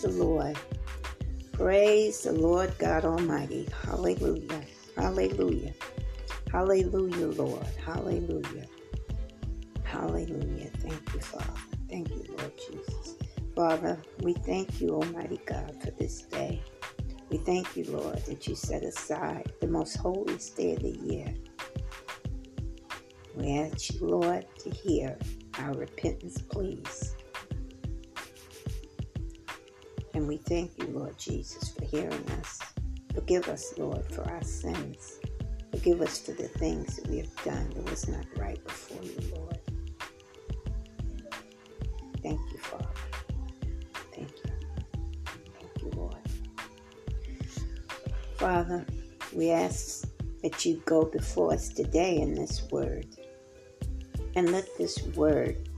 Praise the Lord. Praise the Lord God Almighty. Hallelujah. Hallelujah. Hallelujah, Lord. Hallelujah. Hallelujah. Thank you, Father. Thank you, Lord Jesus. Father, we thank you, Almighty God, for this day. We thank you, Lord, that you set aside the most holiest day of the year. We ask you, Lord, to hear our repentance, please. And we thank you, Lord Jesus, for hearing us. Forgive us, Lord, for our sins. Forgive us for the things that we have done that was not right before you, Lord. Thank you, Father. Thank you. Thank you, Lord. Father, we ask that you go before us today in this word. And let this word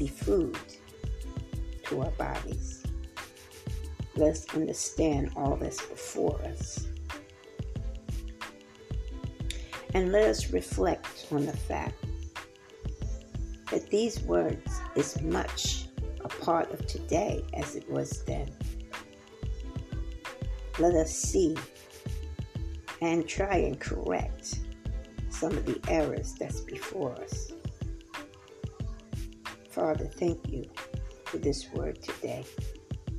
be food to our bodies. Let's understand all that's before us. And let us reflect on the fact that these words is much a part of today as it was then. Let us see and try and correct some of the errors that's before us. Father, thank you for this word today.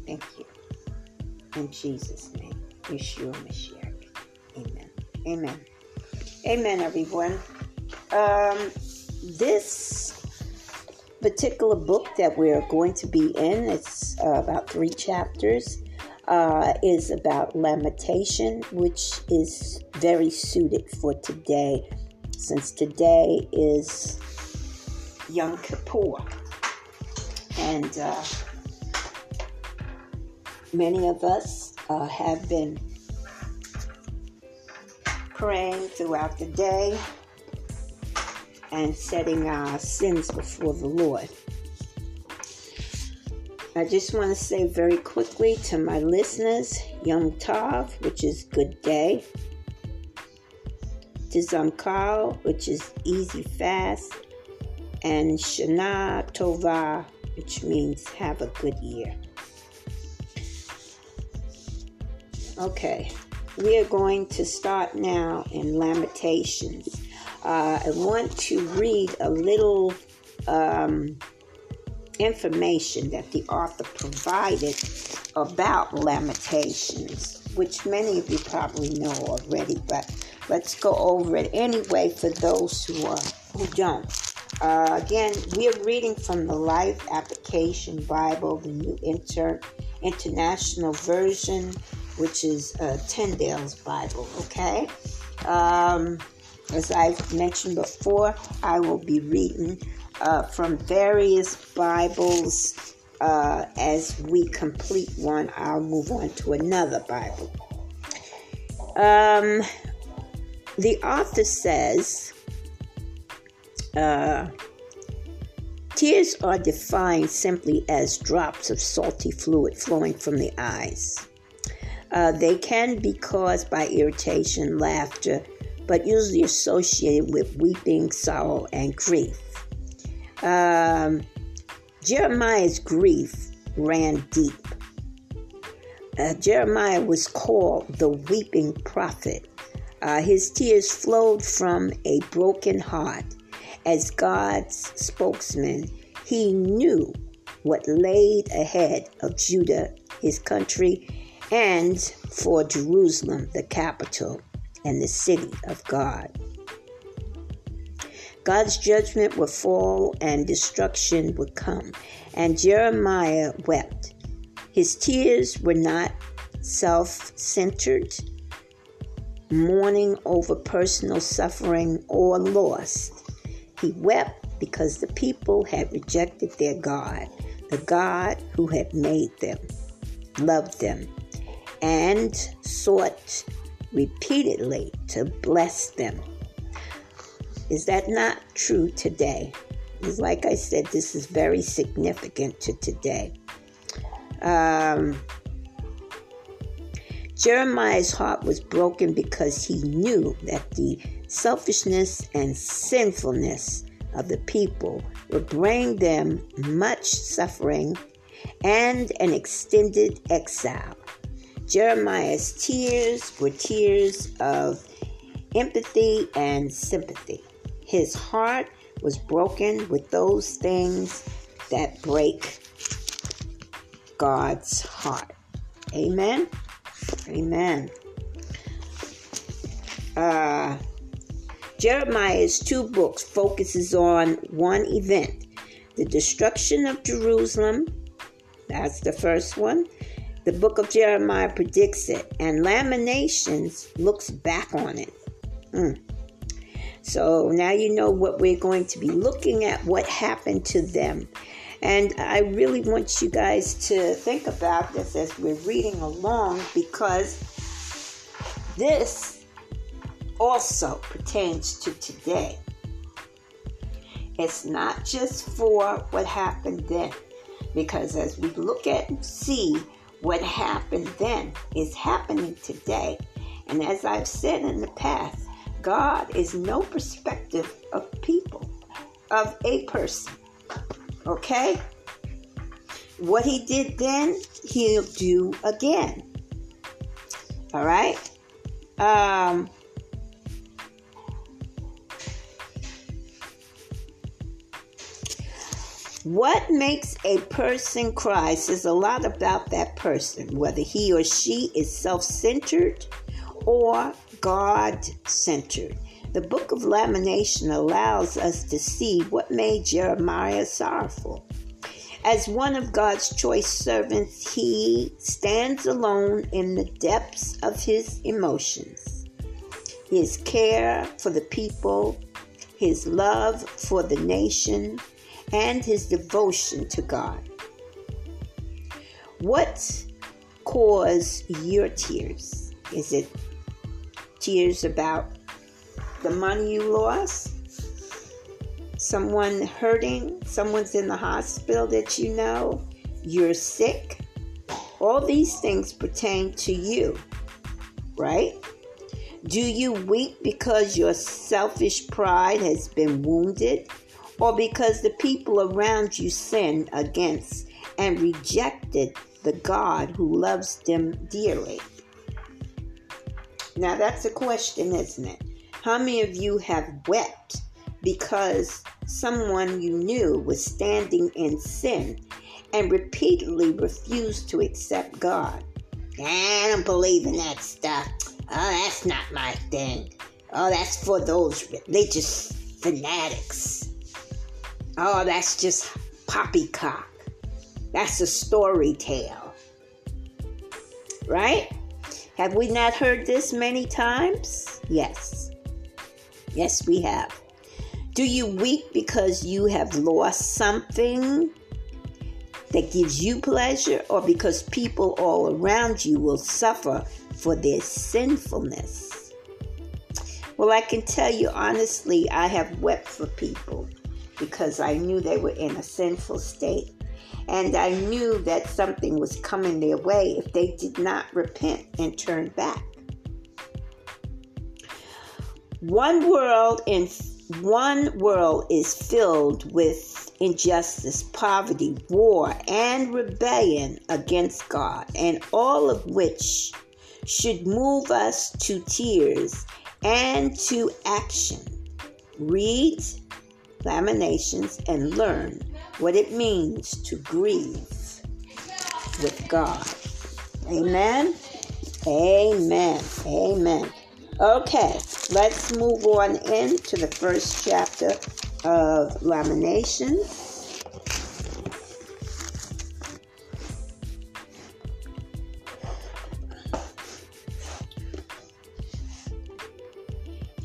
Thank you. In Jesus' name, Yeshua Mashiach. Amen. Amen. Amen, everyone. Um, this particular book that we're going to be in, it's uh, about three chapters, uh, is about lamentation, which is very suited for today, since today is Yom Kippur. And uh, Many of us uh, have been praying throughout the day and setting our sins before the Lord. I just want to say very quickly to my listeners, Yom Tov, which is good day, Tzom Kal, which is easy fast, and Shana Tova, which means have a good year. Okay, we are going to start now in Lamentations. Uh, I want to read a little um, information that the author provided about Lamentations, which many of you probably know already, but let's go over it anyway for those who are who don't. Uh, again, we are reading from the Life Application Bible, the New Inter- International Version which is uh, Tyndale's Bible, okay? Um, as I've mentioned before, I will be reading uh, from various Bibles. Uh, as we complete one, I'll move on to another Bible. Um, the author says, uh, Tears are defined simply as drops of salty fluid flowing from the eyes. Uh, they can be caused by irritation, laughter, but usually associated with weeping, sorrow, and grief. Um, Jeremiah's grief ran deep. Uh, Jeremiah was called the weeping prophet. Uh, his tears flowed from a broken heart. As God's spokesman, he knew what laid ahead of Judah, his country, and for Jerusalem, the capital and the city of God. God's judgment would fall and destruction would come, and Jeremiah wept. His tears were not self centered, mourning over personal suffering or loss. He wept because the people had rejected their God, the God who had made them, loved them, and sought repeatedly to bless them. Is that not true today? Because, like I said, this is very significant to today. Um, Jeremiah's heart was broken because he knew that the selfishness and sinfulness of the people would bring them much suffering and an extended exile. Jeremiah's tears were tears of empathy and sympathy. His heart was broken with those things that break God's heart. Amen. Amen. Uh, Jeremiah's two books focuses on one event, the destruction of Jerusalem. That's the first one. The book of Jeremiah predicts it, and Lamentations looks back on it. Mm. So now you know what we're going to be looking at what happened to them. And I really want you guys to think about this as we're reading along because this also pertains to today. It's not just for what happened then, because as we look at and see what happened then is happening today. And as I've said in the past, God is no perspective of people, of a person. Okay? What he did then, he'll do again. All right? Um, what makes a person cry says a lot about that person, whether he or she is self centered or God centered. The book of Lamentation allows us to see what made Jeremiah sorrowful. As one of God's choice servants, he stands alone in the depths of his emotions. His care for the people, his love for the nation, and his devotion to God. What caused your tears? Is it tears about the money you lost, someone hurting, someone's in the hospital that you know, you're sick. All these things pertain to you, right? Do you weep because your selfish pride has been wounded, or because the people around you sinned against and rejected the God who loves them dearly? Now, that's a question, isn't it? How many of you have wept because someone you knew was standing in sin and repeatedly refused to accept God? I don't believe in that stuff. Oh, that's not my thing. Oh, that's for those religious fanatics. Oh, that's just poppycock. That's a story tale. Right? Have we not heard this many times? Yes. Yes, we have. Do you weep because you have lost something that gives you pleasure or because people all around you will suffer for their sinfulness? Well, I can tell you honestly, I have wept for people because I knew they were in a sinful state. And I knew that something was coming their way if they did not repent and turn back. One world in one world is filled with injustice, poverty, war, and rebellion against God, and all of which should move us to tears and to action. Read Lamentations and learn what it means to grieve with God. Amen. Amen. Amen. Okay, let's move on into the first chapter of Lamentations.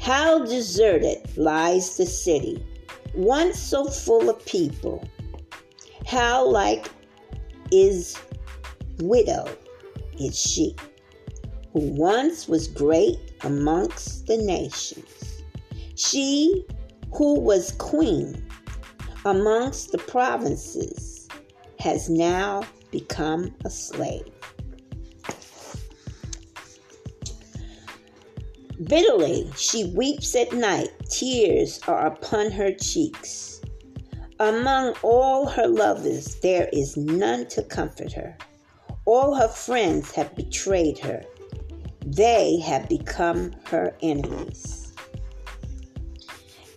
How deserted lies the city, once so full of people how like is widow is she, who once was great amongst the nations. She who was queen amongst the provinces has now become a slave. Bitterly she weeps at night, tears are upon her cheeks. Among all her lovers, there is none to comfort her. All her friends have betrayed her, they have become her enemies.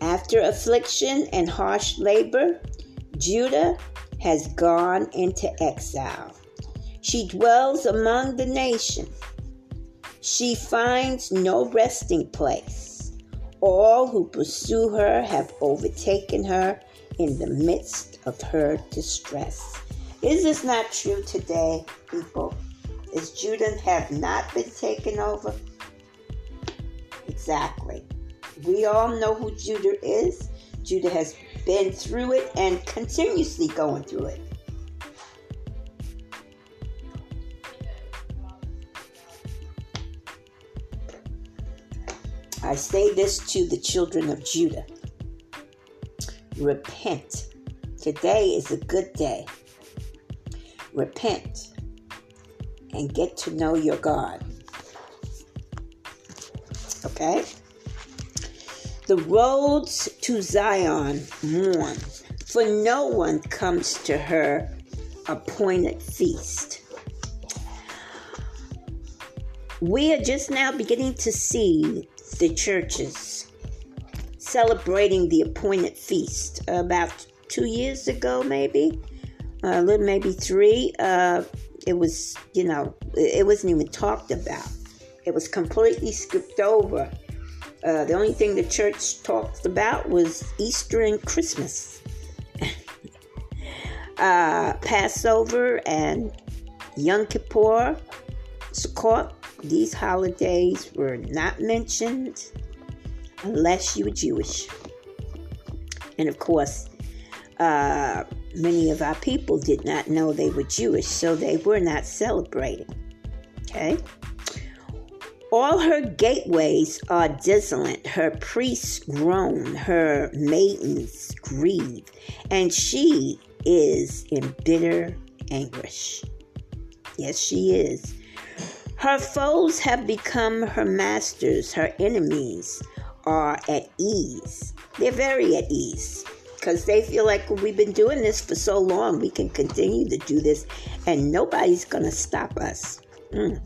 After affliction and harsh labor, Judah has gone into exile. She dwells among the nations. She finds no resting place. All who pursue her have overtaken her in the midst of her distress. Is this not true today, people? Is Judah have not been taken over? Exactly. We all know who Judah is. Judah has been through it and continuously going through it. I say this to the children of Judah repent. Today is a good day. Repent and get to know your God. Okay? The roads to Zion mourn, for no one comes to her appointed feast. We are just now beginning to see the churches celebrating the appointed feast about two years ago, maybe a little maybe three. Uh, it was, you know, it wasn't even talked about. It was completely skipped over. Uh, the only thing the church talked about was Easter and Christmas. uh, Passover and Yom Kippur, Sukkot, these holidays were not mentioned unless you were Jewish. And of course, uh, many of our people did not know they were Jewish, so they were not celebrating. Okay? All her gateways are desolate, her priests groan, her maidens grieve, and she is in bitter anguish. Yes, she is. Her foes have become her masters, her enemies are at ease. They're very at ease because they feel like we've been doing this for so long, we can continue to do this and nobody's going to stop us. Mm.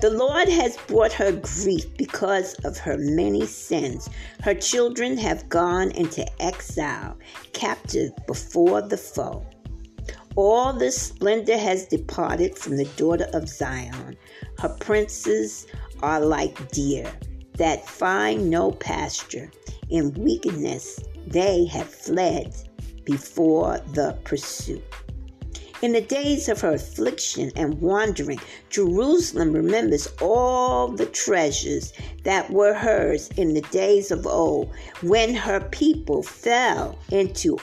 The Lord has brought her grief because of her many sins. Her children have gone into exile, captive before the foe. All the splendor has departed from the daughter of Zion. Her princes are like deer that find no pasture. In weakness, they have fled before the pursuit. In the days of her affliction and wandering, Jerusalem remembers all the treasures that were hers in the days of old when her people fell into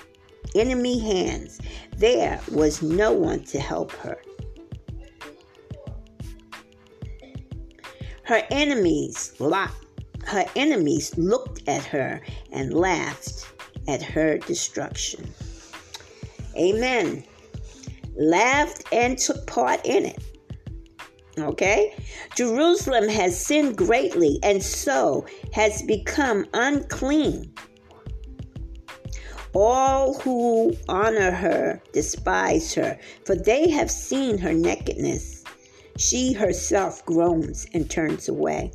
enemy hands. There was no one to help her. Her enemies locked her enemies looked at her and laughed at her destruction. Amen. Laughed and took part in it. Okay? Jerusalem has sinned greatly and so has become unclean. All who honor her despise her, for they have seen her nakedness. She herself groans and turns away.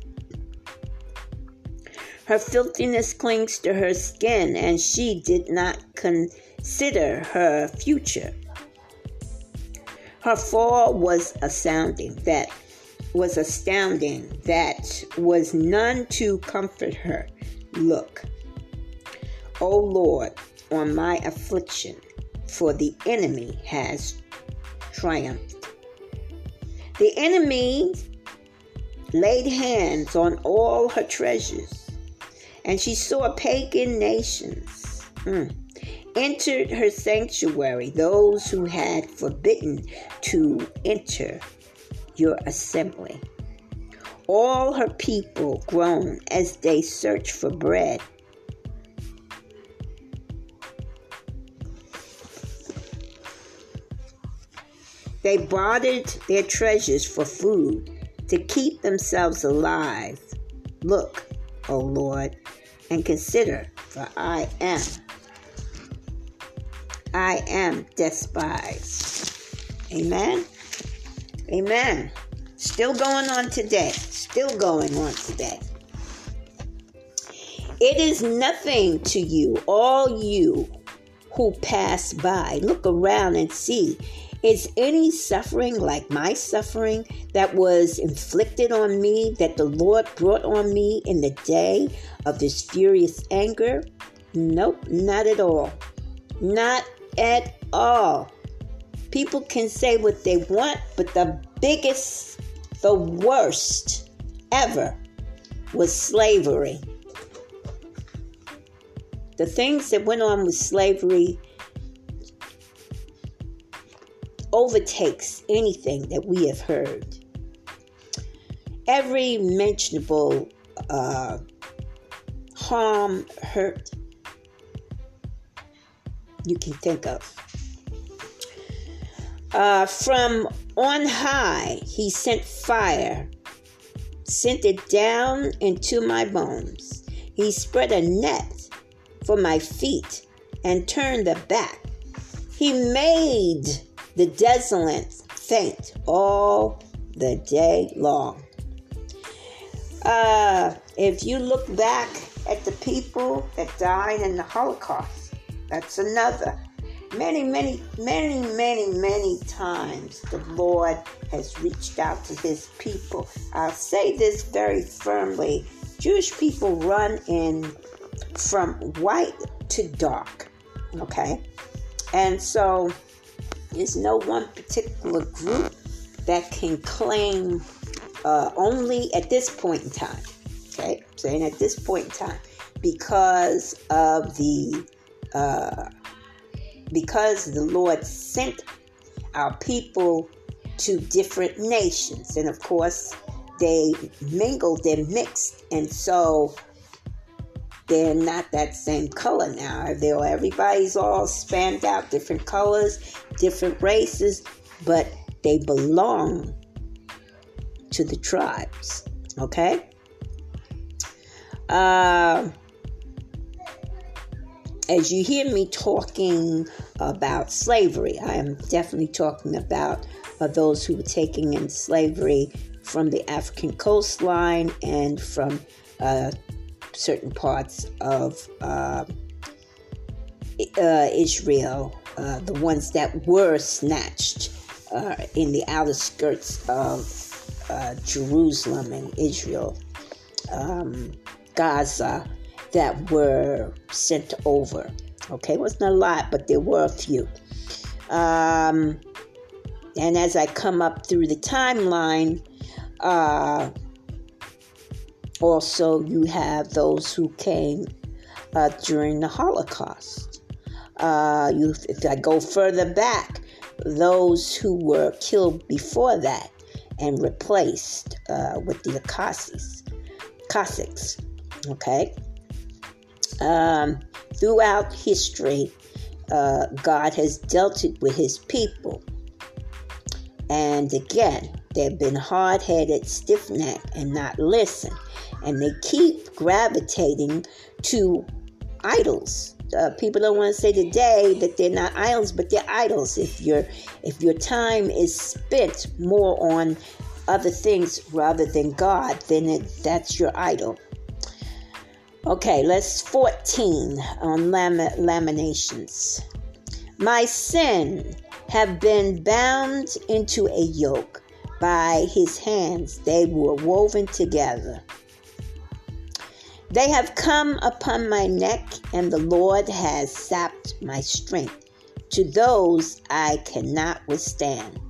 Her filthiness clings to her skin, and she did not consider her future. Her fall was astounding. That was astounding. That was none to comfort her. Look, O Lord, on my affliction, for the enemy has triumphed. The enemy laid hands on all her treasures and she saw pagan nations mm, entered her sanctuary, those who had forbidden to enter your assembly. All her people groan as they search for bread. They bartered their treasures for food to keep themselves alive Look, O Lord, and consider, for I am, I am despised. Amen. Amen. Still going on today. Still going on today. It is nothing to you, all you who pass by. Look around and see. Is any suffering like my suffering that was inflicted on me, that the Lord brought on me in the day of this furious anger? Nope, not at all. Not at all. People can say what they want, but the biggest, the worst ever was slavery the things that went on with slavery overtakes anything that we have heard. Every mentionable uh, harm, hurt you can think of. Uh, from on high, he sent fire, sent it down into my bones. He spread a net for my feet and turned the back. He made the desolate faint all the day long. Uh, if you look back at the people that died in the Holocaust, that's another. Many, many, many, many, many times the Lord has reached out to his people. I'll say this very firmly Jewish people run in from white to dark. Okay? And so there's no one particular group that can claim uh, only at this point in time. Okay? I'm saying at this point in time because of the uh, because the Lord sent our people to different nations, and of course they mingled and mixed, and so they're not that same color now. They're everybody's all spanned out, different colors, different races, but they belong to the tribes. Okay? Uh, as you hear me talking about slavery, I am definitely talking about uh, those who were taken in slavery from the African coastline and from uh, certain parts of uh, uh, Israel, uh, the ones that were snatched uh, in the outer skirts of uh, Jerusalem and Israel, um, Gaza, that were sent over. Okay, it wasn't a lot, but there were a few. Um, and as I come up through the timeline, uh, also, you have those who came uh, during the Holocaust. Uh, you, if I go further back, those who were killed before that and replaced uh, with the Cossacks. Cossacks, okay. Um, throughout history, uh, God has dealt it with His people, and again, they've been hard-headed, stiff-necked, and not listen and they keep gravitating to idols. Uh, people don't want to say today that they're not idols, but they're idols. If your if your time is spent more on other things rather than God, then it, that's your idol. Okay, let's 14 on lam- lamentations. My sin have been bound into a yoke by his hands; they were woven together. They have come upon my neck, and the Lord has sapped my strength. To those I cannot withstand.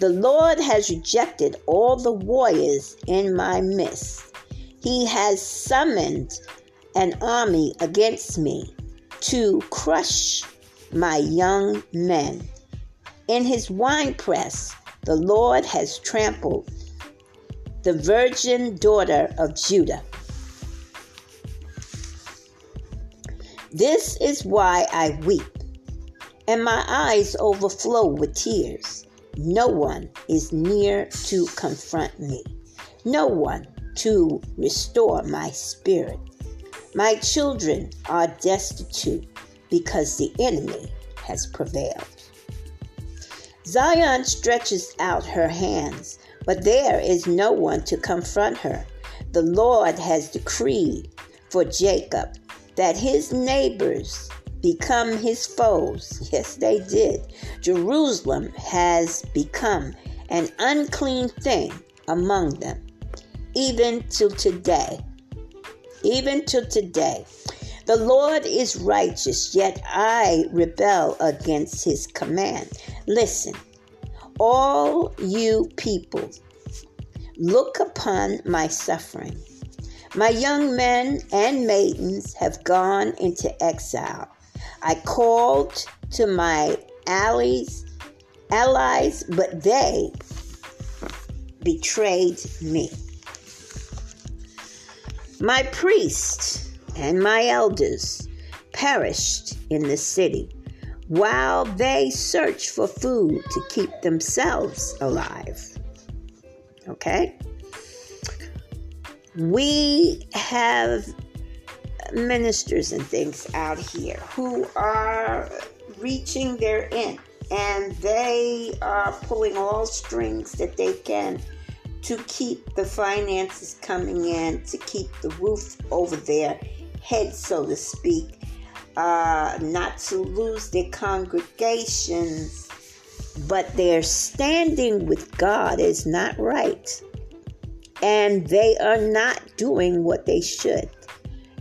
The Lord has rejected all the warriors in my midst. He has summoned an army against me to crush my young men. In his winepress, the Lord has trampled the virgin daughter of Judah. This is why I weep, and my eyes overflow with tears. No one is near to confront me. No one, to restore my spirit. My children are destitute because the enemy has prevailed. Zion stretches out her hands, but there is no one to confront her. The Lord has decreed for Jacob that his neighbors become his foes. Yes, they did. Jerusalem has become an unclean thing among them, even till today. Even till today. The Lord is righteous, yet I rebel against his command. Listen, all you people, look upon my suffering. My young men and maidens have gone into exile. I called to my allies, allies, but they betrayed me. My priests and my elders perished in the city while they searched for food to keep themselves alive. Okay? We have ministers and things out here who are reaching their end and they are pulling all strings that they can to keep the finances coming in, to keep the roof over their head, so to speak, uh, not to lose their congregations, but their standing with God is not right. And they are not doing what they should.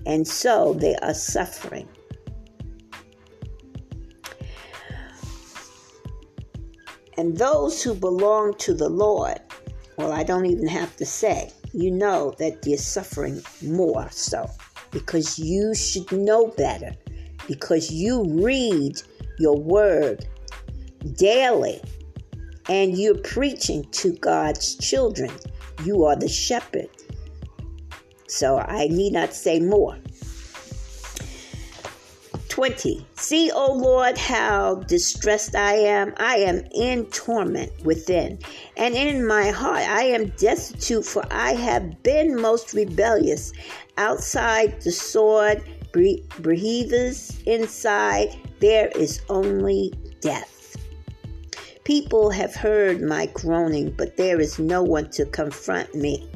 And so they are suffering. And those who belong to the Lord, well, I don't even have to say, you know that you're suffering more so because you should know better, because you read your word daily and you're preaching to God's children. You are the shepherd. So I need not say more. 20. See, O Lord, how distressed I am. I am in torment within, and in my heart I am destitute, for I have been most rebellious. Outside the sword breathes, inside there is only death. People have heard my groaning, but there is no one to confront me.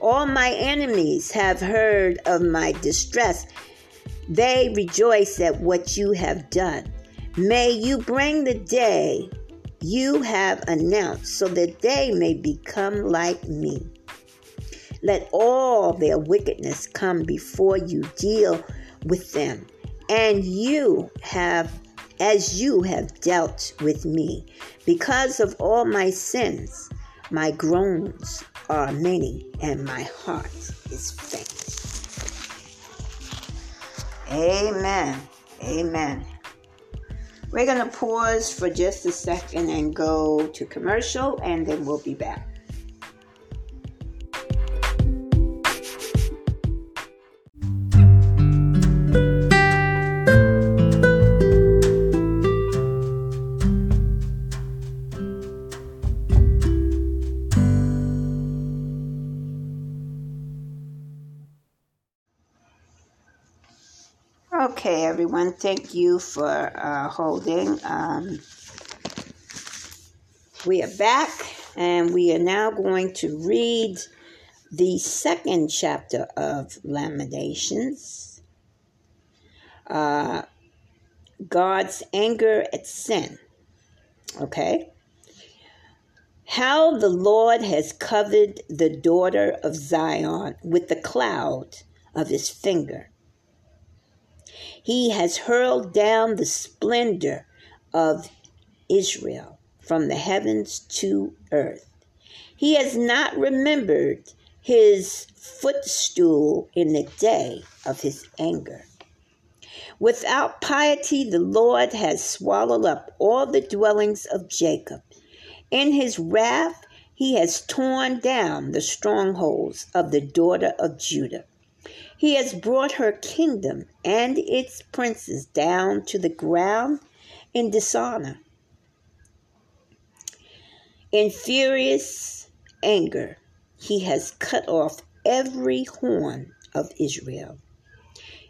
All my enemies have heard of my distress they rejoice at what you have done. May you bring the day you have announced so that they may become like me. Let all their wickedness come before you, deal with them, and you have, as you have dealt with me. Because of all my sins, my groans are many, and my heart is faint. Amen. Amen. We're going to pause for just a second and go to commercial, and then we'll be back. Everyone, thank you for uh, holding. Um, we are back, and we are now going to read the second chapter of Lamentations uh, God's anger at sin. Okay? How the Lord has covered the daughter of Zion with the cloud of his finger he has hurled down the splendor of Israel from the heavens to earth. He has not remembered his footstool in the day of his anger. Without piety, the Lord has swallowed up all the dwellings of Jacob. In his wrath, he has torn down the strongholds of the daughter of Judah. He has brought her kingdom and its princes down to the ground in dishonor. In furious anger, he has cut off every horn of Israel.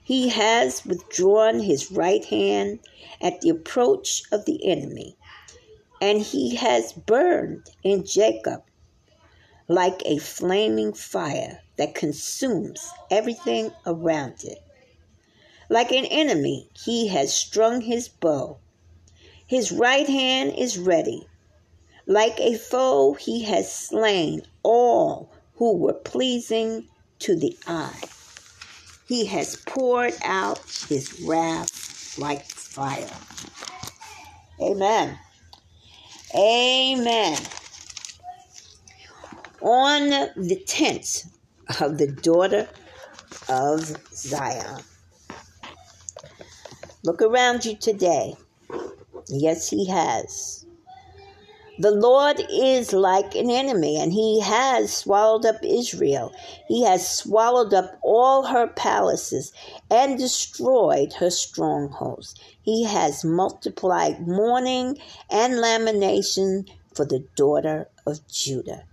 He has withdrawn his right hand at the approach of the enemy, and he has burned in Jacob like a flaming fire that consumes everything around it. Like an enemy, he has strung his bow. His right hand is ready. Like a foe, he has slain all who were pleasing to the eye. He has poured out his wrath like fire. Amen. Amen. On the tents of the daughter of Zion. Look around you today. Yes, he has. The Lord is like an enemy, and he has swallowed up Israel. He has swallowed up all her palaces and destroyed her strongholds. He has multiplied mourning and lamentation for the daughter of Judah.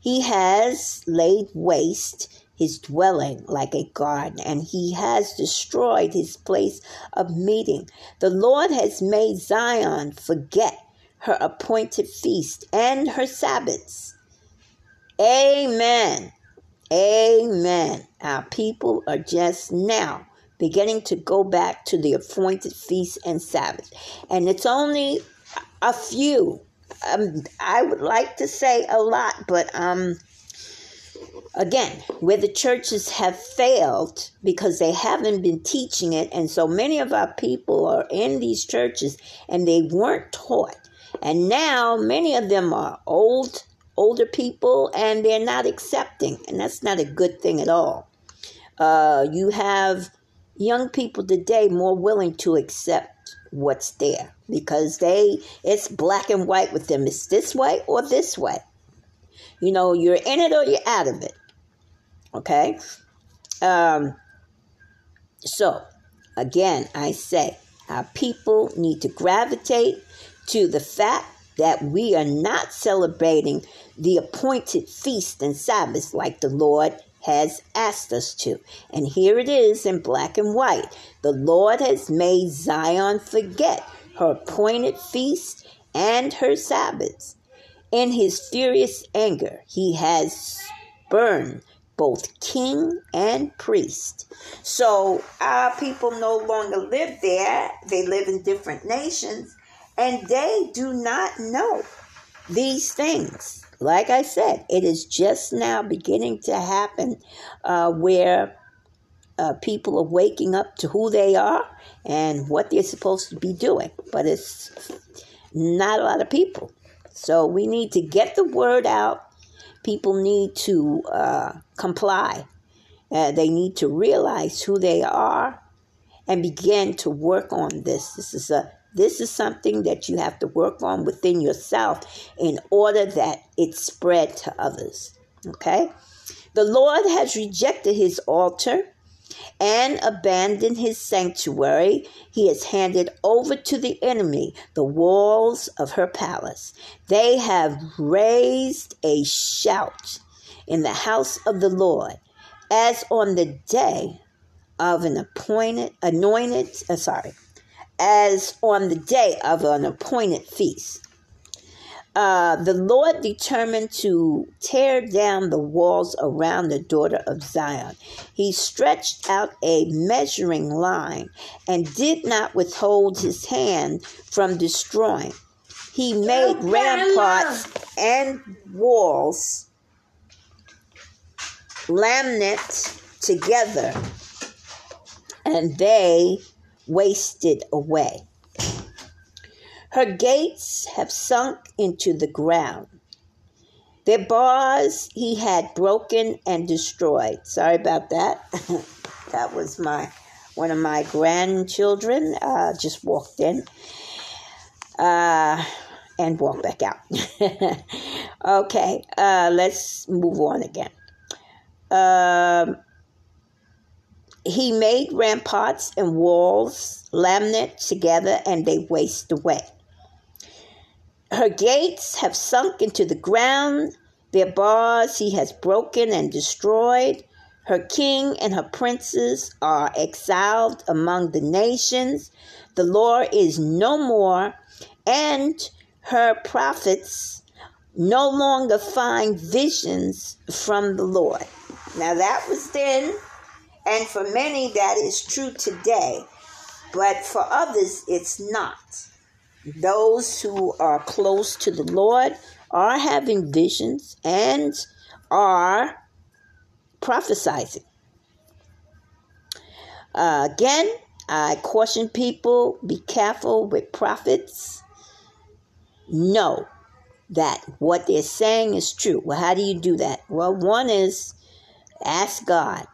He has laid waste his dwelling like a garden, and he has destroyed his place of meeting. The Lord has made Zion forget her appointed feast and her Sabbaths. Amen. Amen. Our people are just now beginning to go back to the appointed feast and Sabbath. And it's only a few. Um, I would like to say a lot, but um, again, where the churches have failed because they haven't been teaching it, and so many of our people are in these churches and they weren't taught. And now many of them are old, older people, and they're not accepting, and that's not a good thing at all. Uh, you have young people today more willing to accept what's there because they it's black and white with them. It's this way or this way. You know, you're in it or you're out of it. Okay? Um, so, again, I say our people need to gravitate to the fact that we are not celebrating the appointed feast and Sabbath like the Lord has asked us to. And here it is in black and white. The Lord has made Zion forget her appointed feast and her Sabbaths. In his furious anger, he has burned both king and priest. So our people no longer live there, they live in different nations and they do not know these things. Like I said, it is just now beginning to happen uh, where uh, people are waking up to who they are and what they're supposed to be doing. But it's not a lot of people. So we need to get the word out. People need to uh, comply. Uh, they need to realize who they are and begin to work on this. This is a this is something that you have to work on within yourself in order that it spread to others. Okay? The Lord has rejected his altar and abandoned his sanctuary. He has handed over to the enemy the walls of her palace. They have raised a shout in the house of the Lord as on the day of an appointed anointed uh, sorry as on the day of an appointed feast. Uh, the Lord determined to tear down the walls around the daughter of Zion. He stretched out a measuring line and did not withhold his hand from destroying. He made ramparts and walls laminate together, and they wasted away. Her gates have sunk into the ground. Their bars he had broken and destroyed. Sorry about that. that was my one of my grandchildren uh, just walked in uh, and walked back out. okay, uh, let's move on again. Um, he made ramparts and walls, laminate together, and they waste away. Her gates have sunk into the ground, Their bars he has broken and destroyed. Her king and her princes are exiled among the nations. The Lord is no more, and her prophets no longer find visions from the Lord. Now, that was then, and for many, that is true today, but for others, it's not. Those who are close to the Lord are having visions and are prophesizing. Uh, again, I caution people be careful with prophets. Know that what they're saying is true. Well, how do you do that? Well, one is ask God.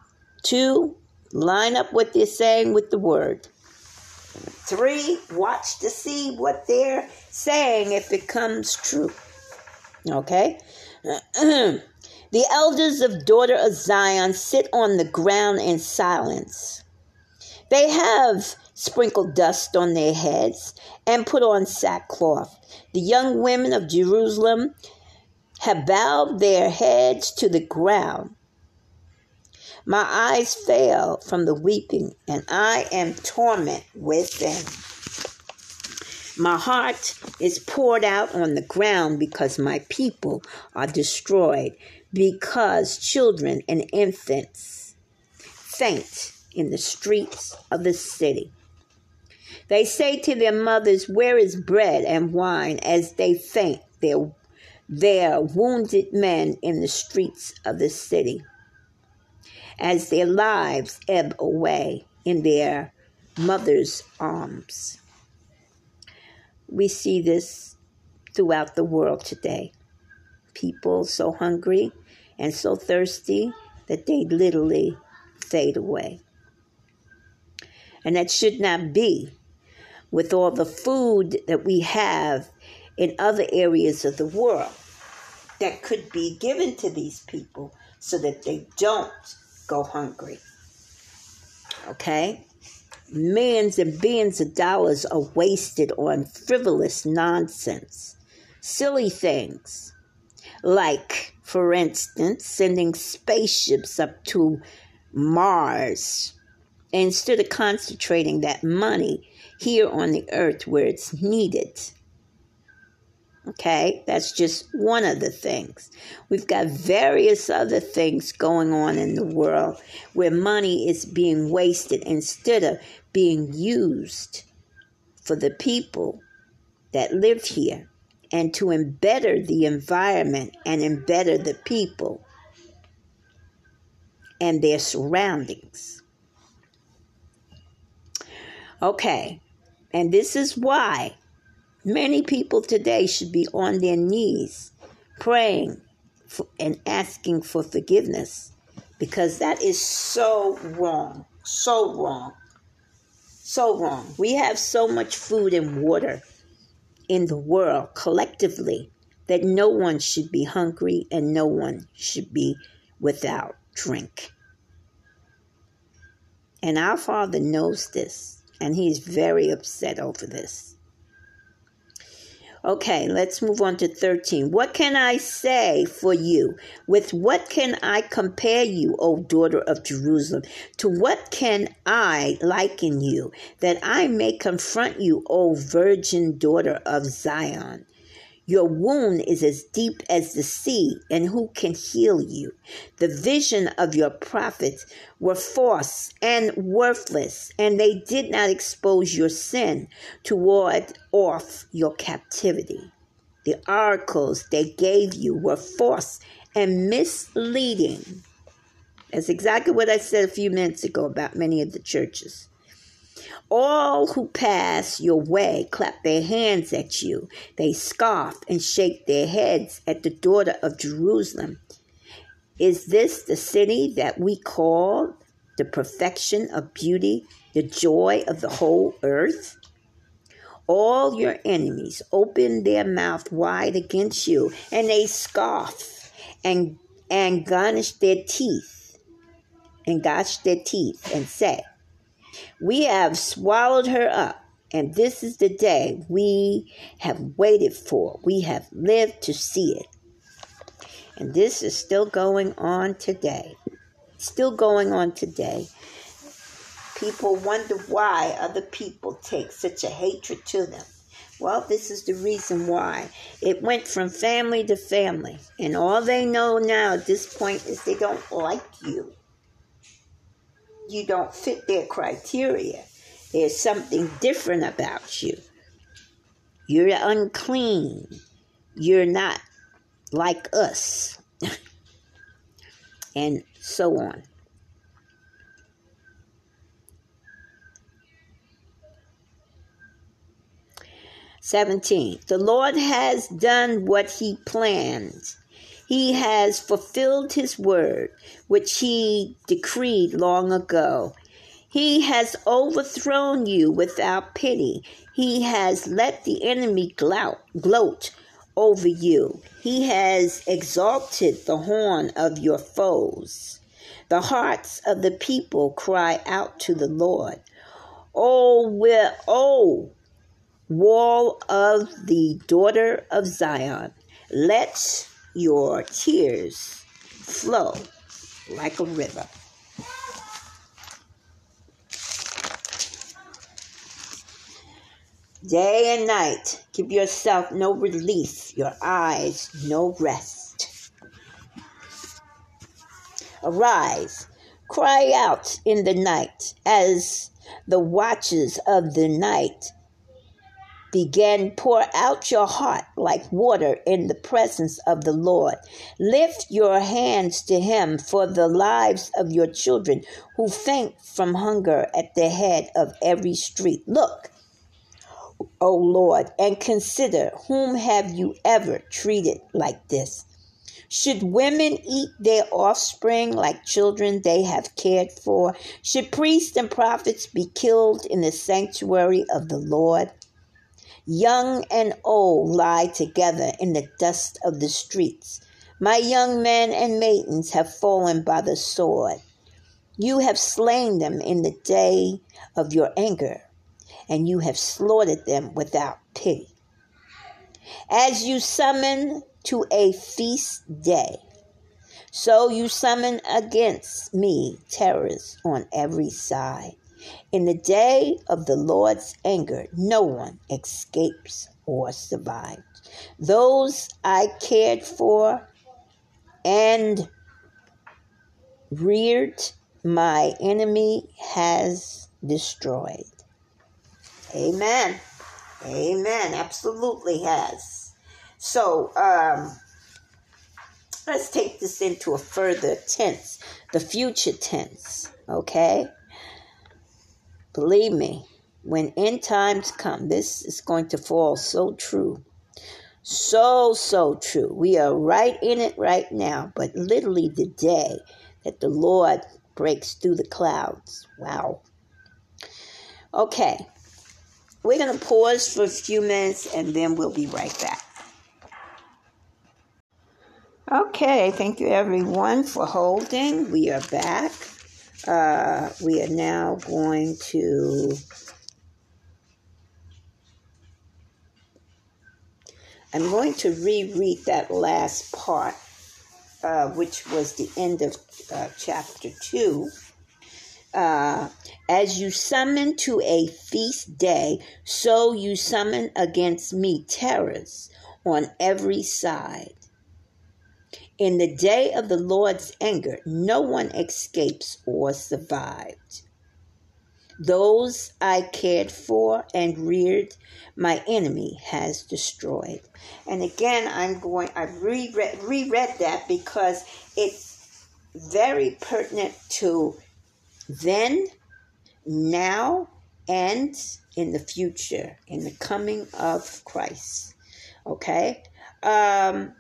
Two, line up what they're saying with the word. Three, watch to see what they're saying if it comes true. Okay? the elders of daughter of Zion sit on the ground in silence. They have sprinkled dust on their heads and put on sackcloth. The young women of Jerusalem have bowed their heads to the ground. My eyes fail from the weeping, and I am torment with them. My heart is poured out on the ground because my people are destroyed, because children and infants faint in the streets of the city. They say to their mothers, Where is bread and wine? as they faint, their, their wounded men in the streets of the city as their lives ebb away in their mother's arms. We see this throughout the world today. People so hungry and so thirsty that they literally fade away. And that should not be with all the food that we have in other areas of the world that could be given to these people so that they don't go hungry. Okay? Millions and billions of dollars are wasted on frivolous nonsense, silly things, like, for instance, sending spaceships up to Mars instead of concentrating that money here on the earth where it's needed. Okay, that's just one of the things. We've got various other things going on in the world where money is being wasted instead of being used for the people that live here and to embetter the environment and embetter the people and their surroundings. Okay, and this is why Many people today should be on their knees praying for, and asking for forgiveness because that is so wrong. So wrong. So wrong. We have so much food and water in the world collectively that no one should be hungry and no one should be without drink. And our Father knows this, and He's very upset over this. Okay, let's move on to 13. What can I say for you? With what can I compare you, O daughter of Jerusalem? To what can I liken you, that I may confront you, O virgin daughter of Zion? Your wound is as deep as the sea, and who can heal you? The vision of your prophets were false and worthless, and they did not expose your sin to ward off your captivity. The oracles they gave you were false and misleading. That's exactly what I said a few minutes ago about many of the churches. All who pass your way clap their hands at you. They scoff and shake their heads at the daughter of Jerusalem. Is this the city that we call the perfection of beauty, the joy of the whole earth? All your enemies open their mouth wide against you, and they scoff and and garnish their teeth, and gnash their teeth, and say, we have swallowed her up, and this is the day we have waited for. We have lived to see it. And this is still going on today. Still going on today. People wonder why other people take such a hatred to them. Well, this is the reason why. It went from family to family. And all they know now at this point is they don't like you. You don't fit their criteria. There's something different about you. You're unclean. You're not like us. and so on. Seventeen. The Lord has done what he planned. He has fulfilled his word, which he decreed long ago. He has overthrown you without pity. He has let the enemy gloat, gloat over you. He has exalted the horn of your foes. The hearts of the people cry out to the Lord. Oh, where, oh, wall of the daughter of Zion, let your tears flow like a river. Day and night, give yourself no relief, your eyes no rest. Arise, cry out in the night as the watches of the night begin. Pour out your heart like water in the presence of the Lord. Lift your hands to Him for the lives of your children who faint from hunger at the head of every street. Look, O Lord, and consider whom have you ever treated like this? Should women eat their offspring like children they have cared for? Should priests and prophets be killed in the sanctuary of the Lord? Young and old lie together in the dust of the streets. My young men and maidens have fallen by the sword. You have slain them in the day of your anger and you have slaughtered them without pity. As you summon to a feast day, so you summon against me terrors on every side. In the day of the Lord's anger, no one escapes or survives. Those I cared for and reared, my enemy has destroyed. Amen. Amen. Absolutely has. So, um, let's take this into a further tense, the future tense. Okay? Believe me, when end times come, this is going to fall so true. So, so true. We are right in it right now, but literally the day that the Lord breaks through the clouds. Wow. Okay. We're going to pause for a few minutes and then we'll be right back. Okay, thank you everyone for holding. We are back. Uh, we are now going to I'm going to reread that last part, uh, which was the end of uh, chapter 2. Uh, as you summon to a feast day, so you summon against me terrors on every side. In the day of the Lord's anger, no one escapes or survived. Those I cared for and reared, my enemy has destroyed. And again, I'm going, I reread, reread that because it's very pertinent to then, now, and in the future, in the coming of Christ. Okay? Um,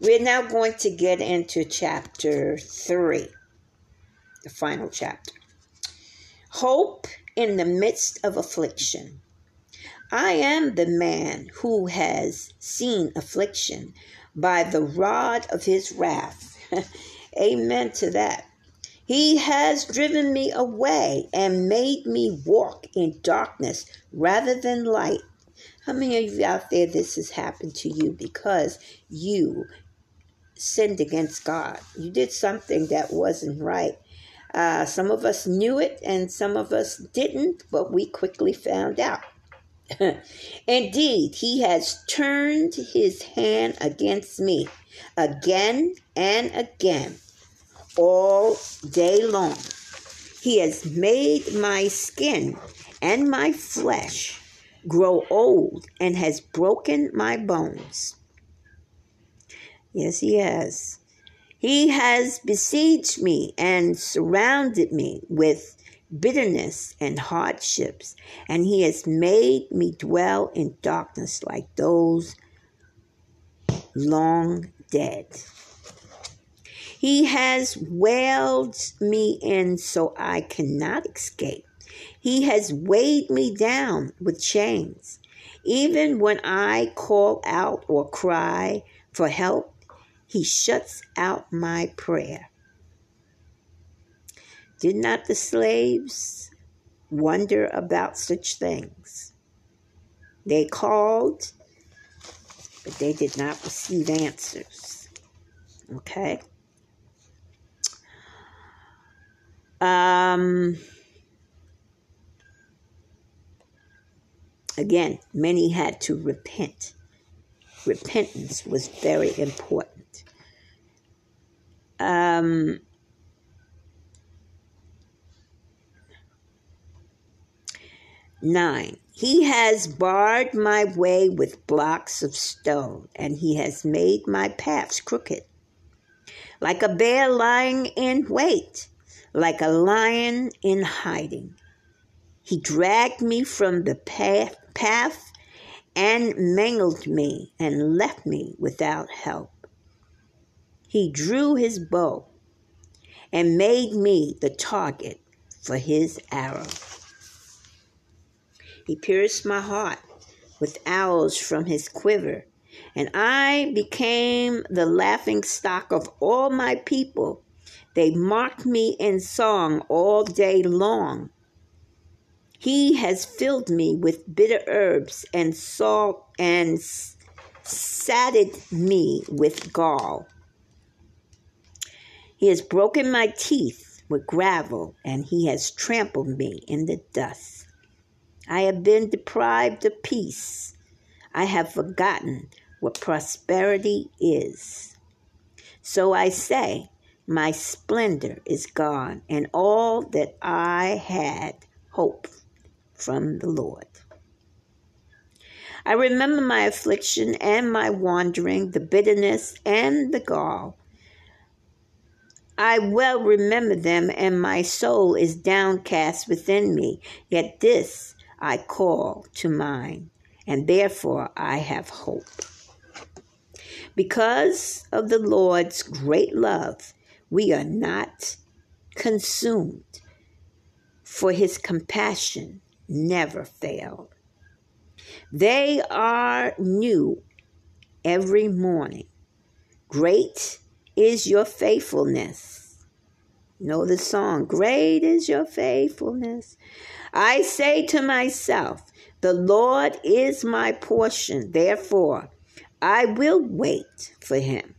we're now going to get into chapter 3, the final chapter. Hope in the midst of affliction. I am the man who has seen affliction by the rod of his wrath. Amen to that. He has driven me away and made me walk in darkness rather than light. How many of you out there this has happened to you because you sinned against God? You did something that wasn't right. Uh, some of us knew it and some of us didn't, but we quickly found out. Indeed, he has turned his hand against me again and again, all day long. He has made my skin and my flesh grow old and has broken my bones. Yes, he has. He has besieged me and surrounded me with bitterness and hardships, and he has made me dwell in darkness like those long dead. He has whaled me in so I cannot escape. He has weighed me down with chains. Even when I call out or cry for help, he shuts out my prayer. Did not the slaves wonder about such things? They called, but they did not receive answers. Okay? Um, again, many had to repent. Repentance was very important. Um, Nine, he has barred my way with blocks of stone, and he has made my paths crooked. Like a bear lying in wait, like a lion in hiding. He dragged me from the path, path and mangled me and left me without help. He drew his bow and made me the target for his arrow. He pierced my heart with arrows from his quiver, and I became the laughing stock of all my people. They mocked me in song all day long. He has filled me with bitter herbs and salt and sated me with gall. He has broken my teeth with gravel, and he has trampled me in the dust. I have been deprived of peace. I have forgotten what prosperity is. So I say, my splendor is gone, and all that I had hope from the Lord. I remember my affliction and my wandering, the bitterness and the gall. I well remember them, and my soul is downcast within me. Yet this I call to mind, and therefore I have hope. Because of the Lord's great love, we are not consumed, for his compassion never failed. They are new every morning. Great is your faithfulness. Know the song, Great is your faithfulness. I say to myself, The Lord is my portion, therefore I will wait for him.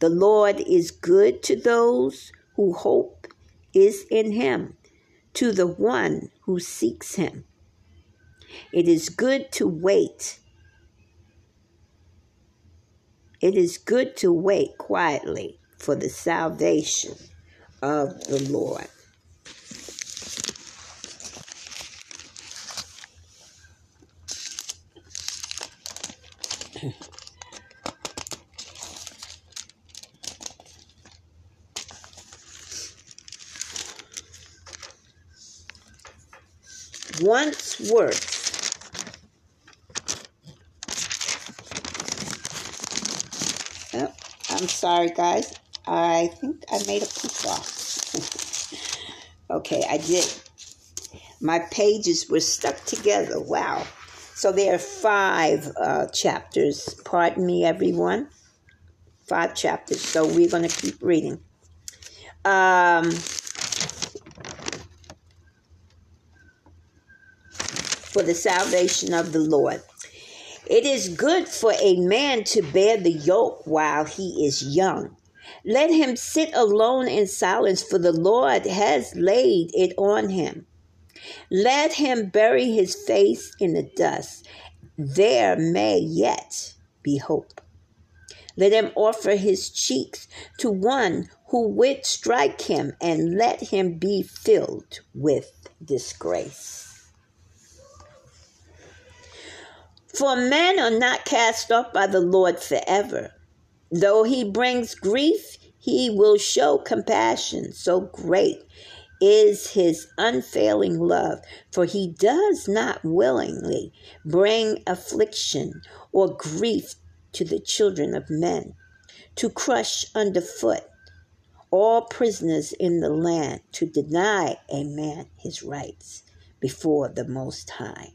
The Lord is good to those who hope is in him, to the one who seeks him. It is good to wait. It is good to wait quietly for the salvation of the Lord. Once worth. Oh, I'm sorry, guys. I think I made a poop off. okay, I did. My pages were stuck together. Wow. So there are five uh, chapters. Pardon me, everyone. Five chapters. So we're going to keep reading. Um, for the salvation of the Lord. It is good for a man to bear the yoke while he is young. Let him sit alone in silence, for the Lord has laid it on him. Let him bury his face in the dust. There may yet be hope. Let him offer his cheeks to one who would strike him, and let him be filled with disgrace. For men are not cast off by the Lord forever. Though he brings grief, he will show compassion. So great is his unfailing love, for he does not willingly bring affliction or grief to the children of men, to crush underfoot all prisoners in the land, to deny a man his rights before the Most High.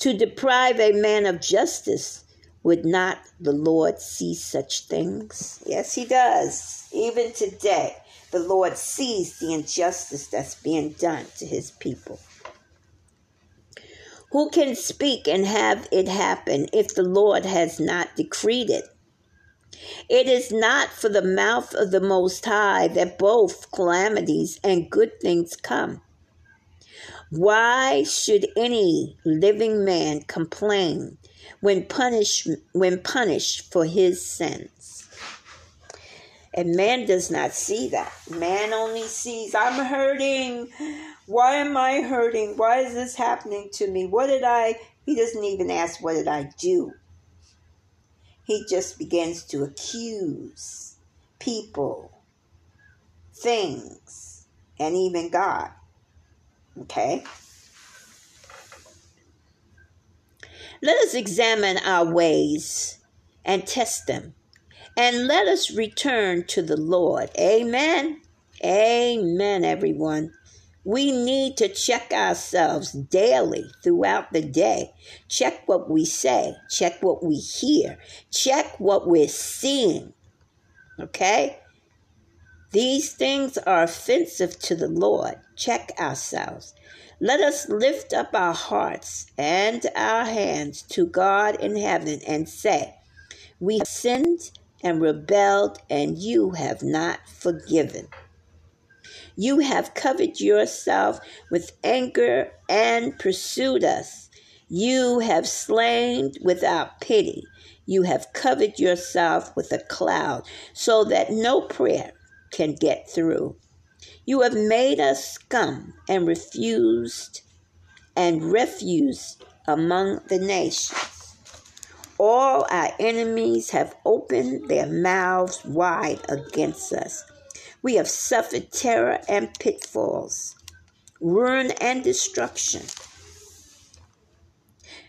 To deprive a man of justice, would not the Lord see such things? Yes, He does. Even today, the Lord sees the injustice that's being done to His people. Who can speak and have it happen if the Lord has not decreed it? It is not for the mouth of the Most High that both calamities and good things come. Why should any living man complain when punished when punished for his sins? And man does not see that. Man only sees, I'm hurting. Why am I hurting? Why is this happening to me? What did I? He doesn't even ask, What did I do? He just begins to accuse people, things, and even God. Okay? Let us examine our ways and test them and let us return to the Lord. Amen. Amen, everyone. We need to check ourselves daily throughout the day. Check what we say, check what we hear, check what we're seeing. Okay? These things are offensive to the Lord. Check ourselves. Let us lift up our hearts and our hands to God in heaven and say, We have sinned and rebelled, and you have not forgiven. You have covered yourself with anger and pursued us. You have slain without pity. You have covered yourself with a cloud so that no prayer can get through. You have made us scum and refused and refuse among the nations. All our enemies have opened their mouths wide against us. We have suffered terror and pitfalls, ruin and destruction.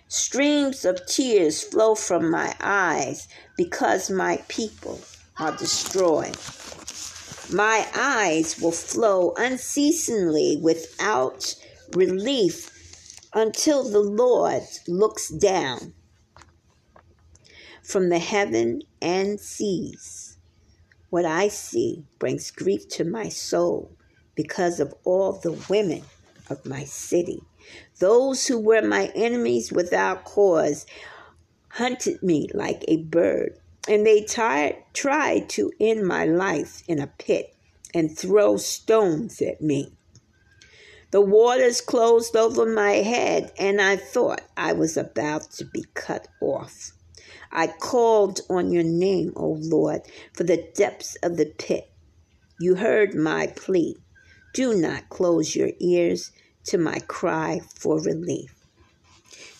Streams of tears flow from my eyes because my people are destroyed. My eyes will flow unceasingly without relief until the Lord looks down from the heaven and sees. What I see brings grief to my soul because of all the women of my city. Those who were my enemies without cause hunted me like a bird and they tried to end my life in a pit and throw stones at me. The waters closed over my head, and I thought I was about to be cut off. I called on your name, O Lord, for the depths of the pit. You heard my plea. Do not close your ears to my cry for relief.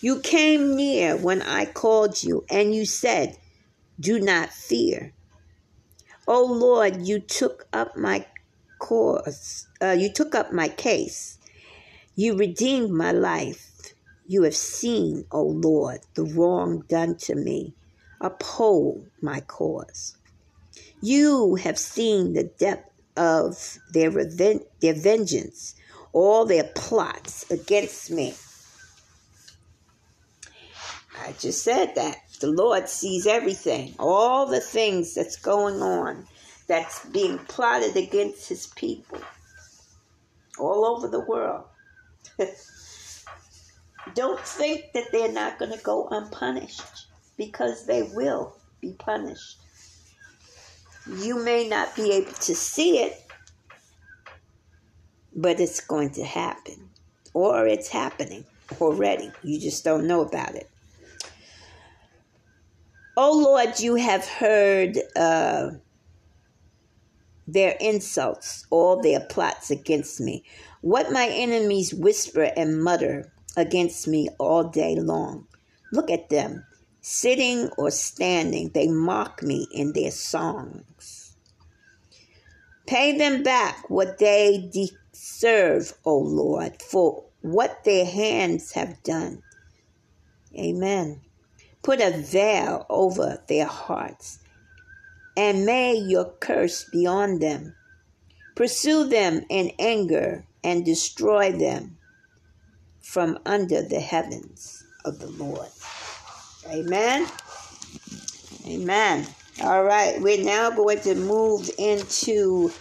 You came near when I called you, and you said, do not fear. O oh Lord, you took up my cause. Uh, you took up my case. You redeemed my life. You have seen, O oh Lord, the wrong done to me. Uphold my cause. You have seen the depth of their, reven- their vengeance, all their plots against me. I just said that. The Lord sees everything, all the things that's going on, that's being plotted against his people all over the world. Don't think that they're not going to go unpunished because they will be punished. You may not be able to see it, but it's going to happen. Or it's happening already. You just don't know about it. Oh Lord, you have heard uh, their insults, all their plots against me. What my enemies whisper and mutter against me all day long. Look at them. Sitting or standing, they mock me in their songs. Pay them back what they deserve, O Lord, for what their hands have done. Amen. Put a veil over their hearts, and may your curse be on them. Pursue them in anger and destroy them from under the heavens of the Lord. Amen. Amen. All right, we're now going to move into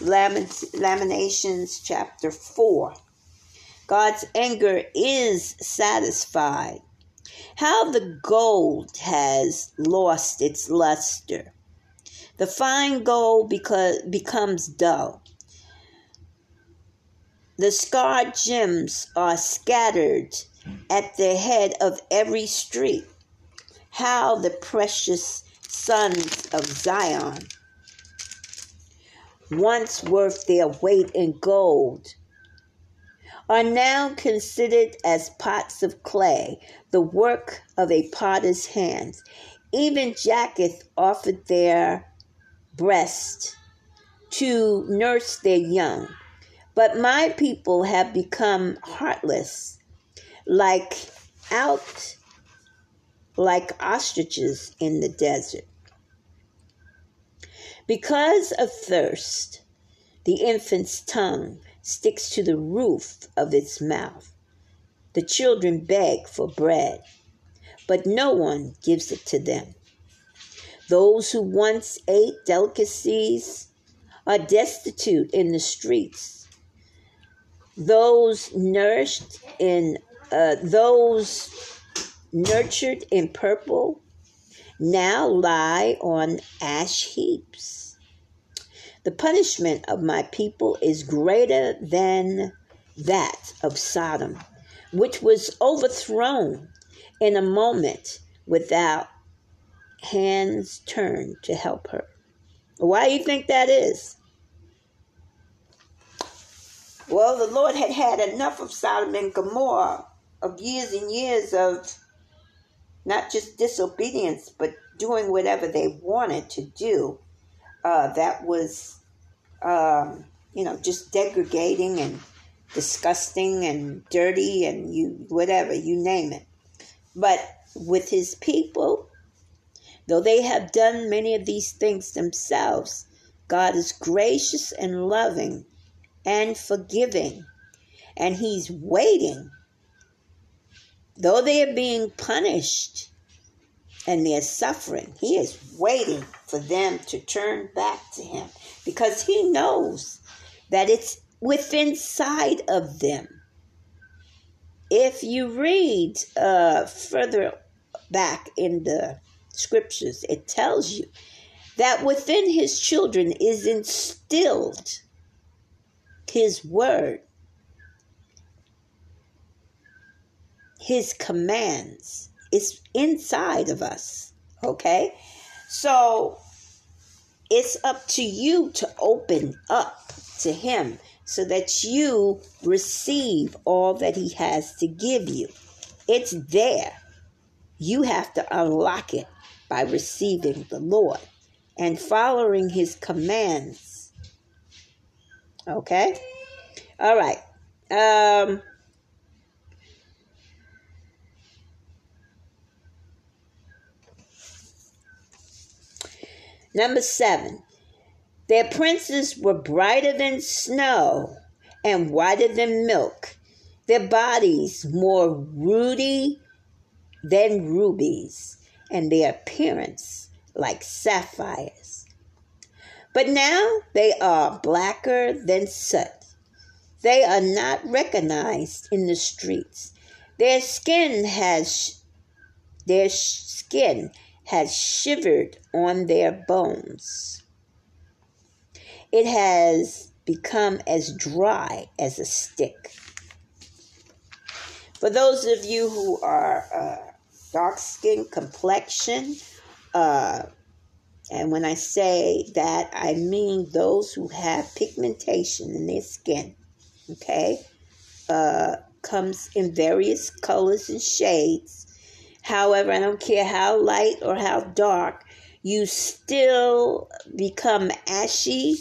Lamentations chapter 4. God's anger is satisfied. How the gold has lost its luster. The fine gold because, becomes dull. The scarred gems are scattered at the head of every street. How the precious sons of Zion, once worth their weight in gold, are now considered as pots of clay, the work of a potter's hands. Even Jacketh offered their breast to nurse their young. But my people have become heartless, like out like ostriches in the desert. Because of thirst, the infant's tongue sticks to the roof of its mouth. The children beg for bread, but no one gives it to them. Those who once ate delicacies are destitute in the streets those nourished in uh, those nurtured in purple now lie on ash heaps. The punishment of my people is greater than that of Sodom, which was overthrown in a moment without hands turned to help her. Why do you think that is? Well, the Lord had had enough of Sodom and Gomorrah, of years and years of not just disobedience, but doing whatever they wanted to do. Uh, that was, um, you know, just degrading and disgusting and dirty and you whatever you name it. But with His people, though they have done many of these things themselves, God is gracious and loving and forgiving. And he's waiting. Though they are being punished and they're suffering, he is waiting for them to turn back to him because he knows that it's within sight of them. If you read uh, further back in the scriptures, it tells you that within his children is instilled his word, His commands. is inside of us. Okay? So it's up to you to open up to Him so that you receive all that He has to give you. It's there. You have to unlock it by receiving the Lord and following His commands Okay? All right. Um, number seven. Their princes were brighter than snow and whiter than milk, their bodies more ruddy than rubies, and their appearance like sapphires. But now they are blacker than soot, They are not recognized in the streets. Their skin has their skin has shivered on their bones. It has become as dry as a stick. For those of you who are uh, dark skin complexion, uh, and when I say that, I mean those who have pigmentation in their skin, okay, uh, comes in various colors and shades. However, I don't care how light or how dark, you still become ashy.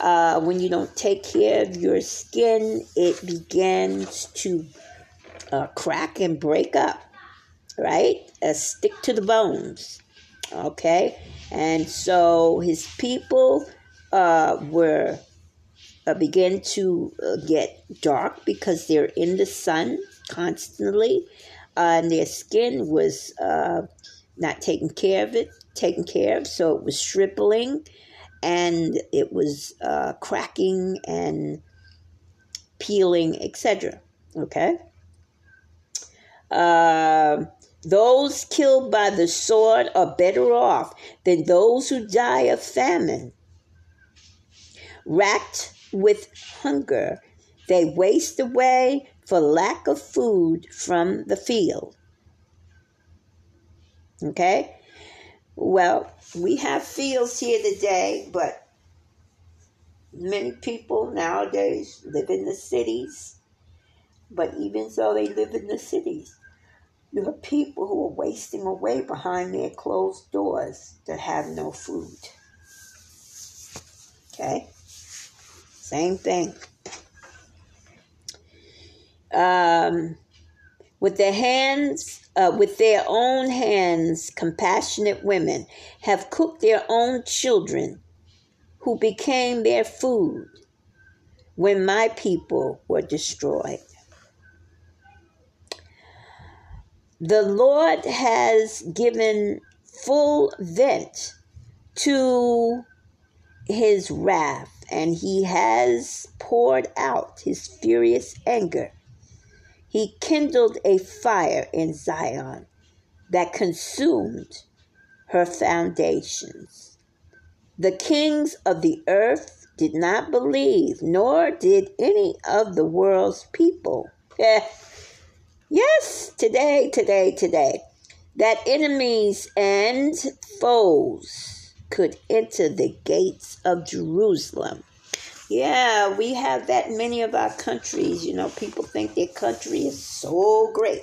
Uh, when you don't take care of your skin, it begins to uh, crack and break up, right? Uh, stick to the bones, okay? And so his people uh, were uh, begin to uh, get dark because they're in the sun constantly, uh, and their skin was uh, not taking care of it, taken care of, so it was shriveling, and it was uh, cracking and peeling, etc. Okay. Uh, those killed by the sword are better off than those who die of famine. Racked with hunger, they waste away for lack of food from the field. Okay? Well, we have fields here today, but many people nowadays live in the cities. But even so, they live in the cities. You have people who are wasting away behind their closed doors that have no food. Okay? Same thing. Um, with their hands, uh, with their own hands, compassionate women have cooked their own children who became their food when my people were destroyed. The Lord has given full vent to his wrath, and he has poured out his furious anger. He kindled a fire in Zion that consumed her foundations. The kings of the earth did not believe, nor did any of the world's people. Yes, today, today, today, that enemies and foes could enter the gates of Jerusalem. Yeah, we have that many of our countries. You know, people think their country is so great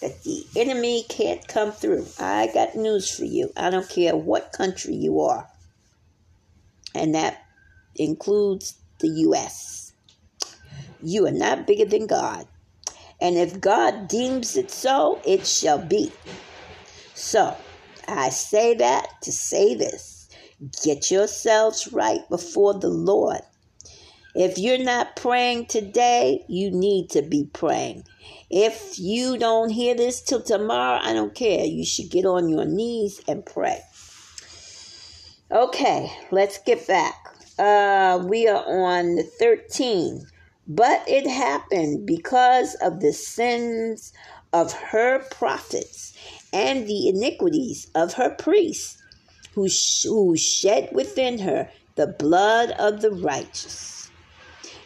that the enemy can't come through. I got news for you. I don't care what country you are, and that includes the U.S. You are not bigger than God. And if God deems it so, it shall be. So, I say that to say this get yourselves right before the Lord. If you're not praying today, you need to be praying. If you don't hear this till tomorrow, I don't care. You should get on your knees and pray. Okay, let's get back. Uh, we are on the 13. But it happened because of the sins of her prophets and the iniquities of her priests, who, sh- who shed within her the blood of the righteous.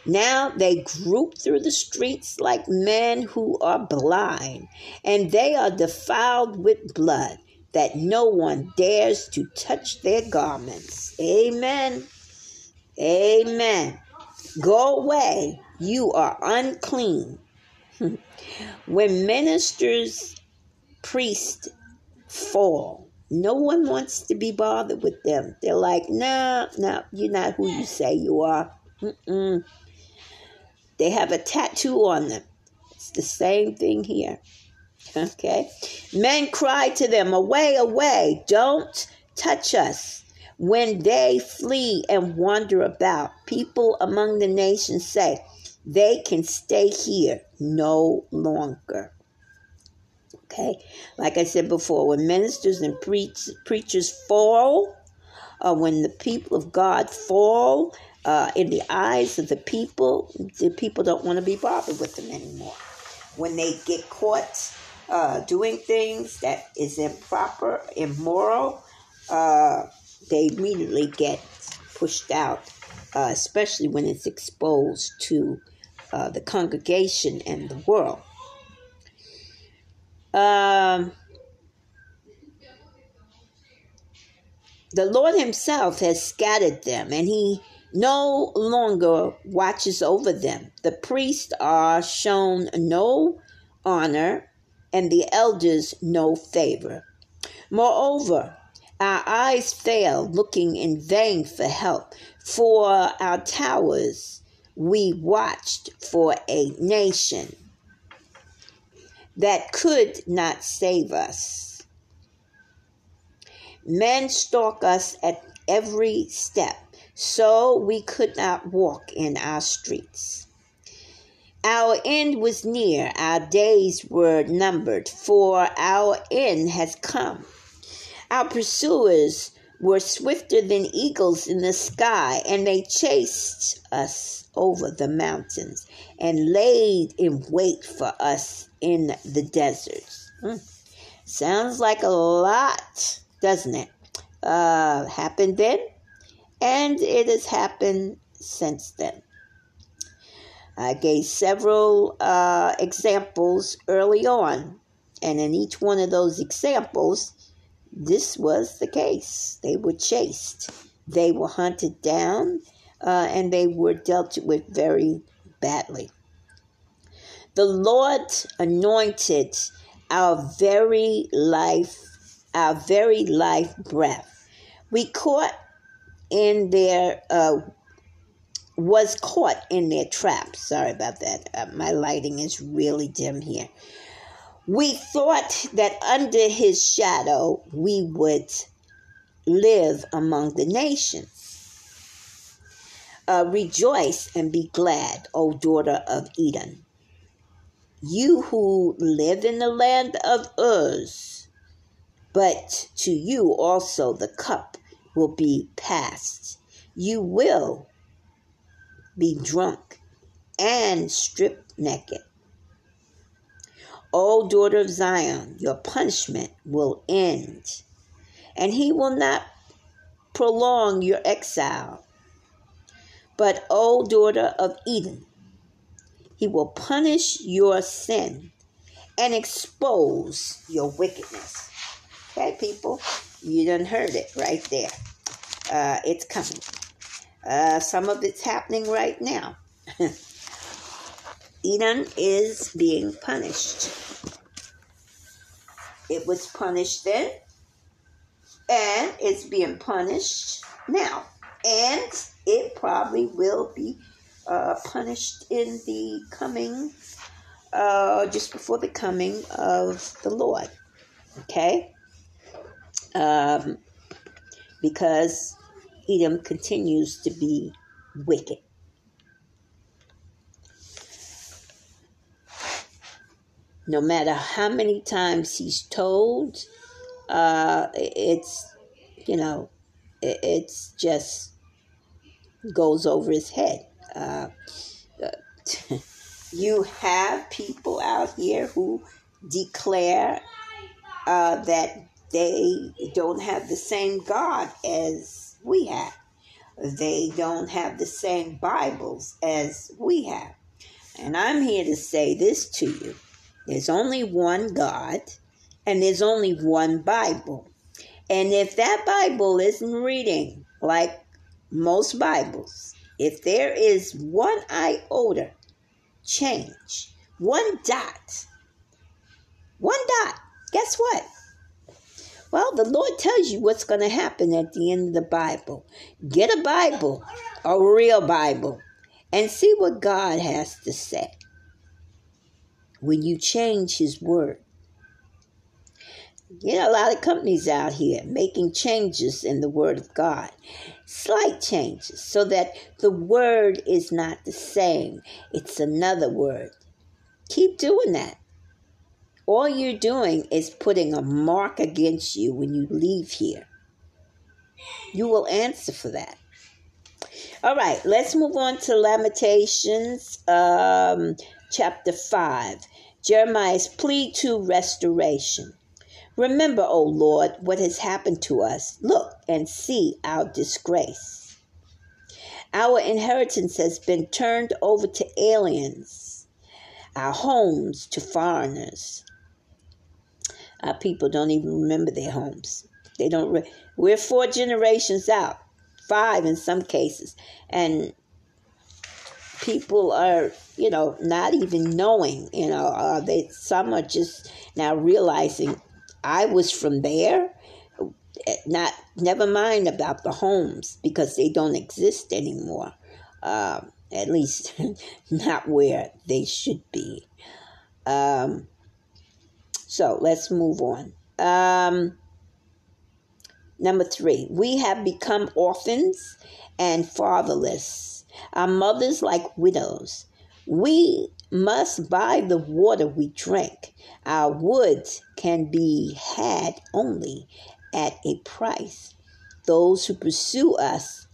Now they group through the streets like men who are blind, and they are defiled with blood, that no one dares to touch their garments. Amen. Amen. Go away, you are unclean. when ministers, priests fall, no one wants to be bothered with them. They're like, no, no, you're not who you say you are. Mm-mm. They have a tattoo on them. It's the same thing here. Okay? Men cry to them, Away, away, don't touch us. When they flee and wander about, people among the nations say, they can stay here no longer. Okay, like I said before, when ministers and preach, preachers fall, or when the people of God fall, uh, in the eyes of the people, the people don't want to be bothered with them anymore. When they get caught uh, doing things that is improper, immoral, uh, they immediately get pushed out, uh, especially when it's exposed to uh, the congregation and the world. Um, the Lord Himself has scattered them, and He no longer watches over them. The priests are shown no honor, and the elders no favor. Moreover, our eyes fail, looking in vain for help. For our towers we watched for a nation that could not save us. Men stalk us at every step so we could not walk in our streets. Our end was near, our days were numbered, for our end has come. Our pursuers were swifter than eagles in the sky, and they chased us over the mountains and laid in wait for us in the deserts. Hmm. Sounds like a lot, doesn't it? Uh, happened then? And it has happened since then. I gave several uh, examples early on, and in each one of those examples, this was the case. They were chased, they were hunted down, uh, and they were dealt with very badly. The Lord anointed our very life, our very life breath. We caught in their uh, was caught in their trap. Sorry about that. Uh, my lighting is really dim here. We thought that under his shadow we would live among the nations. Uh, rejoice and be glad, O daughter of Edom. You who live in the land of Uz, but to you also the cup will be passed. You will be drunk and stripped naked. O daughter of Zion, your punishment will end, and he will not prolong your exile. But, O daughter of Edom, he will punish your sin and expose your wickedness. Okay, people? You done heard it right there. Uh, it's coming. Uh, some of it's happening right now. Edom is being punished. It was punished then, and it's being punished now. And it probably will be uh, punished in the coming, uh, just before the coming of the Lord. Okay? Um, because Edom continues to be wicked. No matter how many times he's told, uh, it's, you know, it's just goes over his head. Uh, you have people out here who declare uh, that they don't have the same God as we have. They don't have the same Bibles as we have. And I'm here to say this to you there's only one God, and there's only one Bible. And if that Bible isn't reading like most Bibles, if there is one iota change, one dot, one dot, guess what? Well, the Lord tells you what's going to happen at the end of the Bible. Get a Bible, a real Bible, and see what God has to say when you change His Word. Know, a lot of companies out here making changes in the Word of God, slight changes, so that the Word is not the same, it's another Word. Keep doing that. All you're doing is putting a mark against you when you leave here. You will answer for that. All right, let's move on to Lamentations, um, chapter 5. Jeremiah's plea to restoration. Remember, O Lord, what has happened to us. Look and see our disgrace. Our inheritance has been turned over to aliens, our homes to foreigners. Our people don't even remember their homes. They don't. Re- We're four generations out, five in some cases, and people are, you know, not even knowing. You know, uh, they some are just now realizing I was from there. Not never mind about the homes because they don't exist anymore. Uh, at least not where they should be. Um, so let's move on. Um, number three, we have become orphans and fatherless. Our mothers like widows. We must buy the water we drink. Our wood can be had only at a price. Those who pursue us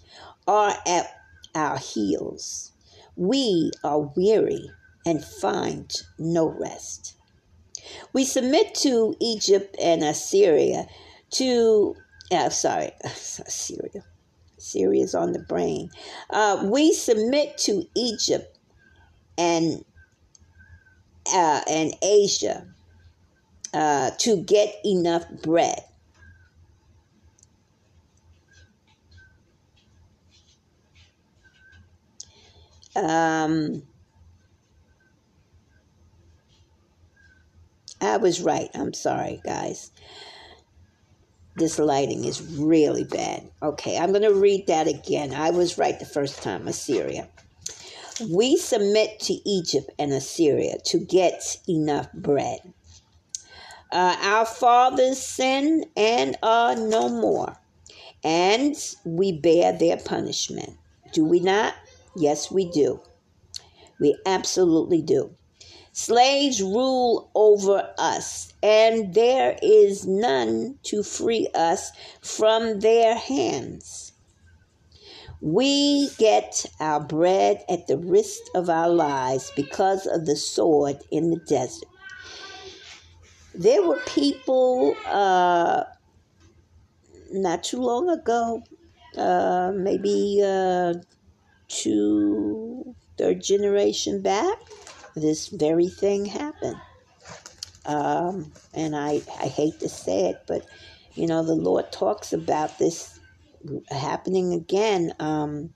are at our heels. We are weary and find no rest. We submit to Egypt and Assyria to, uh, sorry, Assyria. Syria's on the brain. Uh, we submit to Egypt and uh, and Asia uh, to get enough bread. Um, I was right. I'm sorry, guys. This lighting is really bad. Okay, I'm going to read that again. I was right the first time Assyria. We submit to Egypt and Assyria to get enough bread. Uh, our fathers sin and are no more, and we bear their punishment. Do we not? Yes, we do. We absolutely do. Slaves rule over us, and there is none to free us from their hands. We get our bread at the risk of our lives because of the sword in the desert. There were people uh, not too long ago, uh, maybe uh, two, third generation back, this very thing happened. Um, and I, I hate to say it, but you know, the Lord talks about this happening again. Um,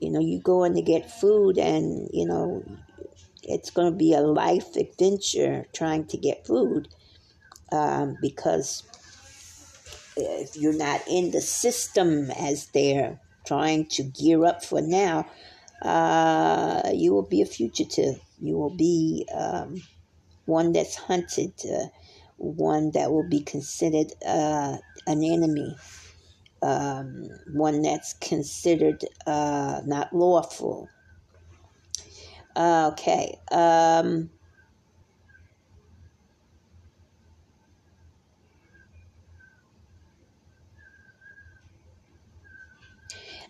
you know, you go in to get food, and you know, it's going to be a life adventure trying to get food um, because if you're not in the system as they're trying to gear up for now, uh, you will be a fugitive. You will be um, one that's hunted, uh, one that will be considered uh, an enemy um, one that's considered uh, not lawful. Okay. Um,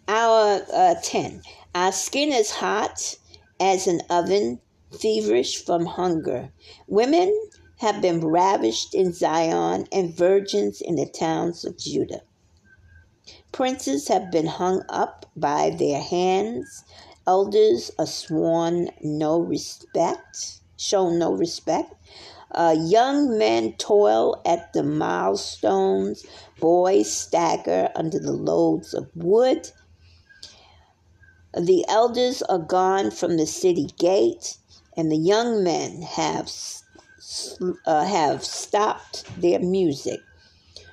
our uh, 10. Our skin is hot as an oven, feverish from hunger. Women have been ravished in Zion and virgins in the towns of Judah. Princes have been hung up by their hands. Elders are sworn no respect, shown no respect. Uh, young men toil at the milestones. Boys stagger under the loads of wood. The elders are gone from the city gate, and the young men have uh, have stopped their music.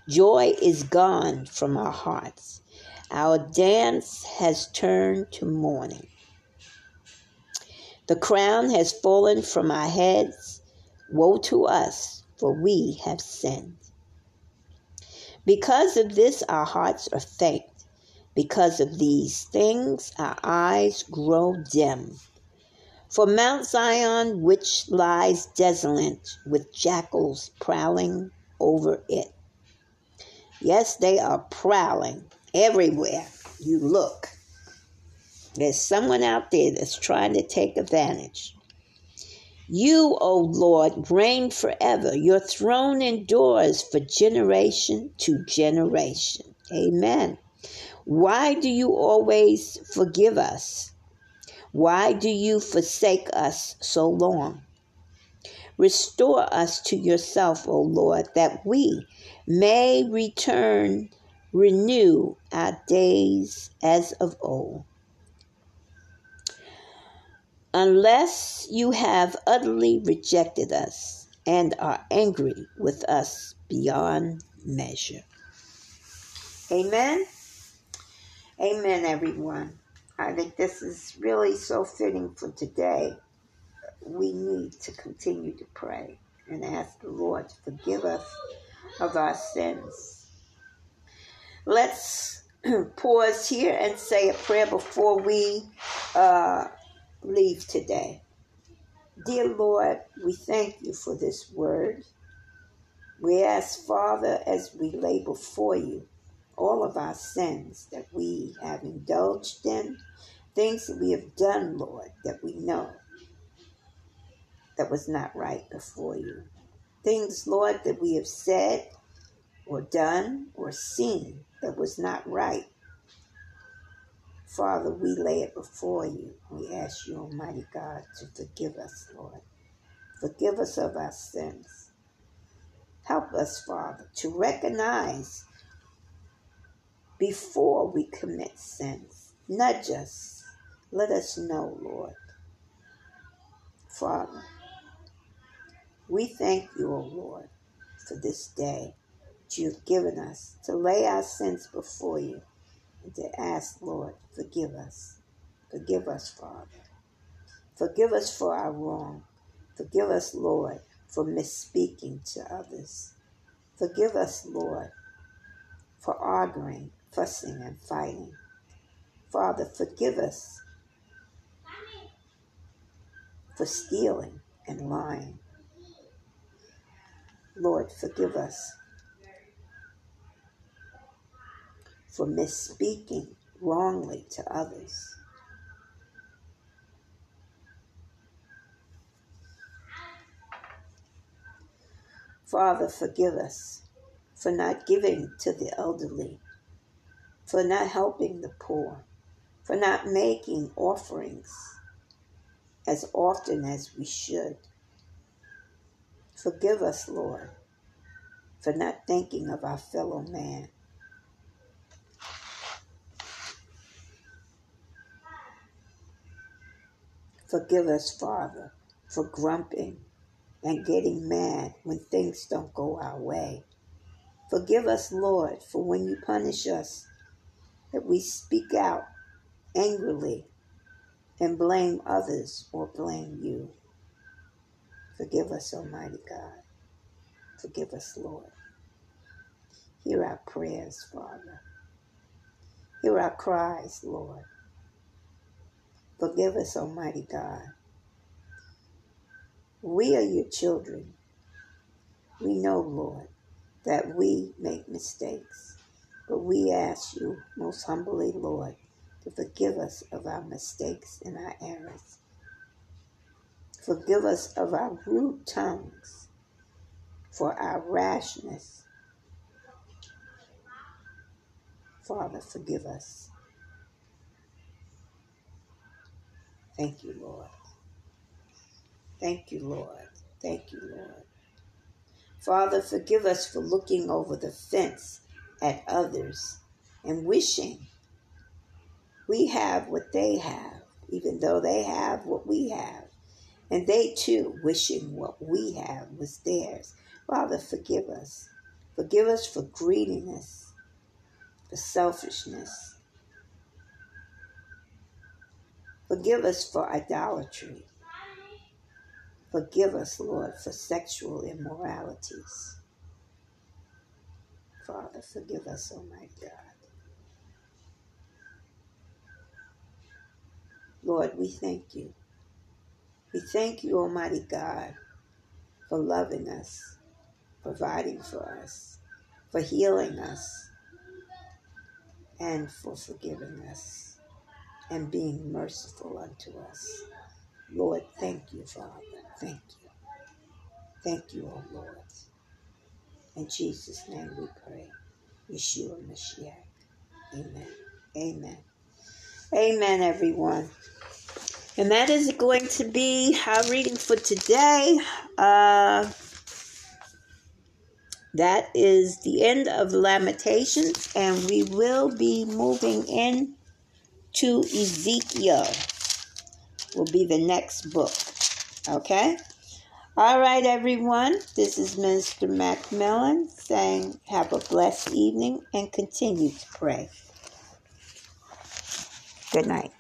Joy is gone from our hearts. Our dance has turned to mourning. The crown has fallen from our heads. Woe to us, for we have sinned. Because of this, our hearts are faint. Because of these things, our eyes grow dim. For Mount Zion, which lies desolate, with jackals prowling over it, Yes, they are prowling everywhere you look. There's someone out there that's trying to take advantage. You, O Lord, reign forever. Your throne endures for generation to generation. Amen. Why do you always forgive us? Why do you forsake us so long? Restore us to yourself, O Lord, that we may return, renew our days as of old. Unless you have utterly rejected us and are angry with us beyond measure. Amen. Amen, everyone. I think this is really so fitting for today we need to continue to pray and ask the Lord to forgive us of our sins. Let's pause here and say a prayer before we uh, leave today. Dear Lord, we thank you for this word. We ask, Father, as we lay before you all of our sins that we have indulged in, things that we have done, Lord, that we know that was not right before you. Things, Lord, that we have said or done or seen that was not right. Father, we lay it before you. We ask you, Almighty God, to forgive us, Lord. Forgive us of our sins. Help us, Father, to recognize before we commit sins. Nudge us. Let us know, Lord. Father, we thank you, O Lord, for this day that you've given us to lay our sins before you and to ask, Lord, forgive us. Forgive us, Father. Forgive us for our wrong. Forgive us, Lord, for misspeaking to others. Forgive us, Lord, for arguing, fussing, and fighting. Father, forgive us for stealing and lying. Lord, forgive us for misspeaking wrongly to others. Father, forgive us for not giving to the elderly, for not helping the poor, for not making offerings as often as we should. Forgive us, Lord, for not thinking of our fellow man. Forgive us, Father, for grumping and getting mad when things don't go our way. Forgive us, Lord, for when you punish us, that we speak out angrily and blame others or blame you. Forgive us, Almighty God. Forgive us, Lord. Hear our prayers, Father. Hear our cries, Lord. Forgive us, Almighty God. We are your children. We know, Lord, that we make mistakes, but we ask you most humbly, Lord, to forgive us of our mistakes and our errors. Forgive us of our rude tongues, for our rashness. Father, forgive us. Thank you, Lord. Thank you, Lord. Thank you, Lord. Father, forgive us for looking over the fence at others and wishing we have what they have, even though they have what we have. And they too wishing what we have was theirs. Father, forgive us. Forgive us for greediness, for selfishness. Forgive us for idolatry. Forgive us, Lord, for sexual immoralities. Father, forgive us, oh Almighty God. Lord, we thank you we thank you, Almighty God, for loving us, providing for us, for healing us, and for forgiving us. and being merciful unto us. Lord, thank you, Father. Thank you. Thank you, O Lord. In Jesus' name we pray. Yeshua Mashiach. Amen. Amen. Amen, everyone. And that is going to be our reading for today. Uh, that is the end of Lamentations, and we will be moving in to Ezekiel. Will be the next book. Okay? All right, everyone. This is Minister Macmillan saying, Have a blessed evening and continue to pray. Good night.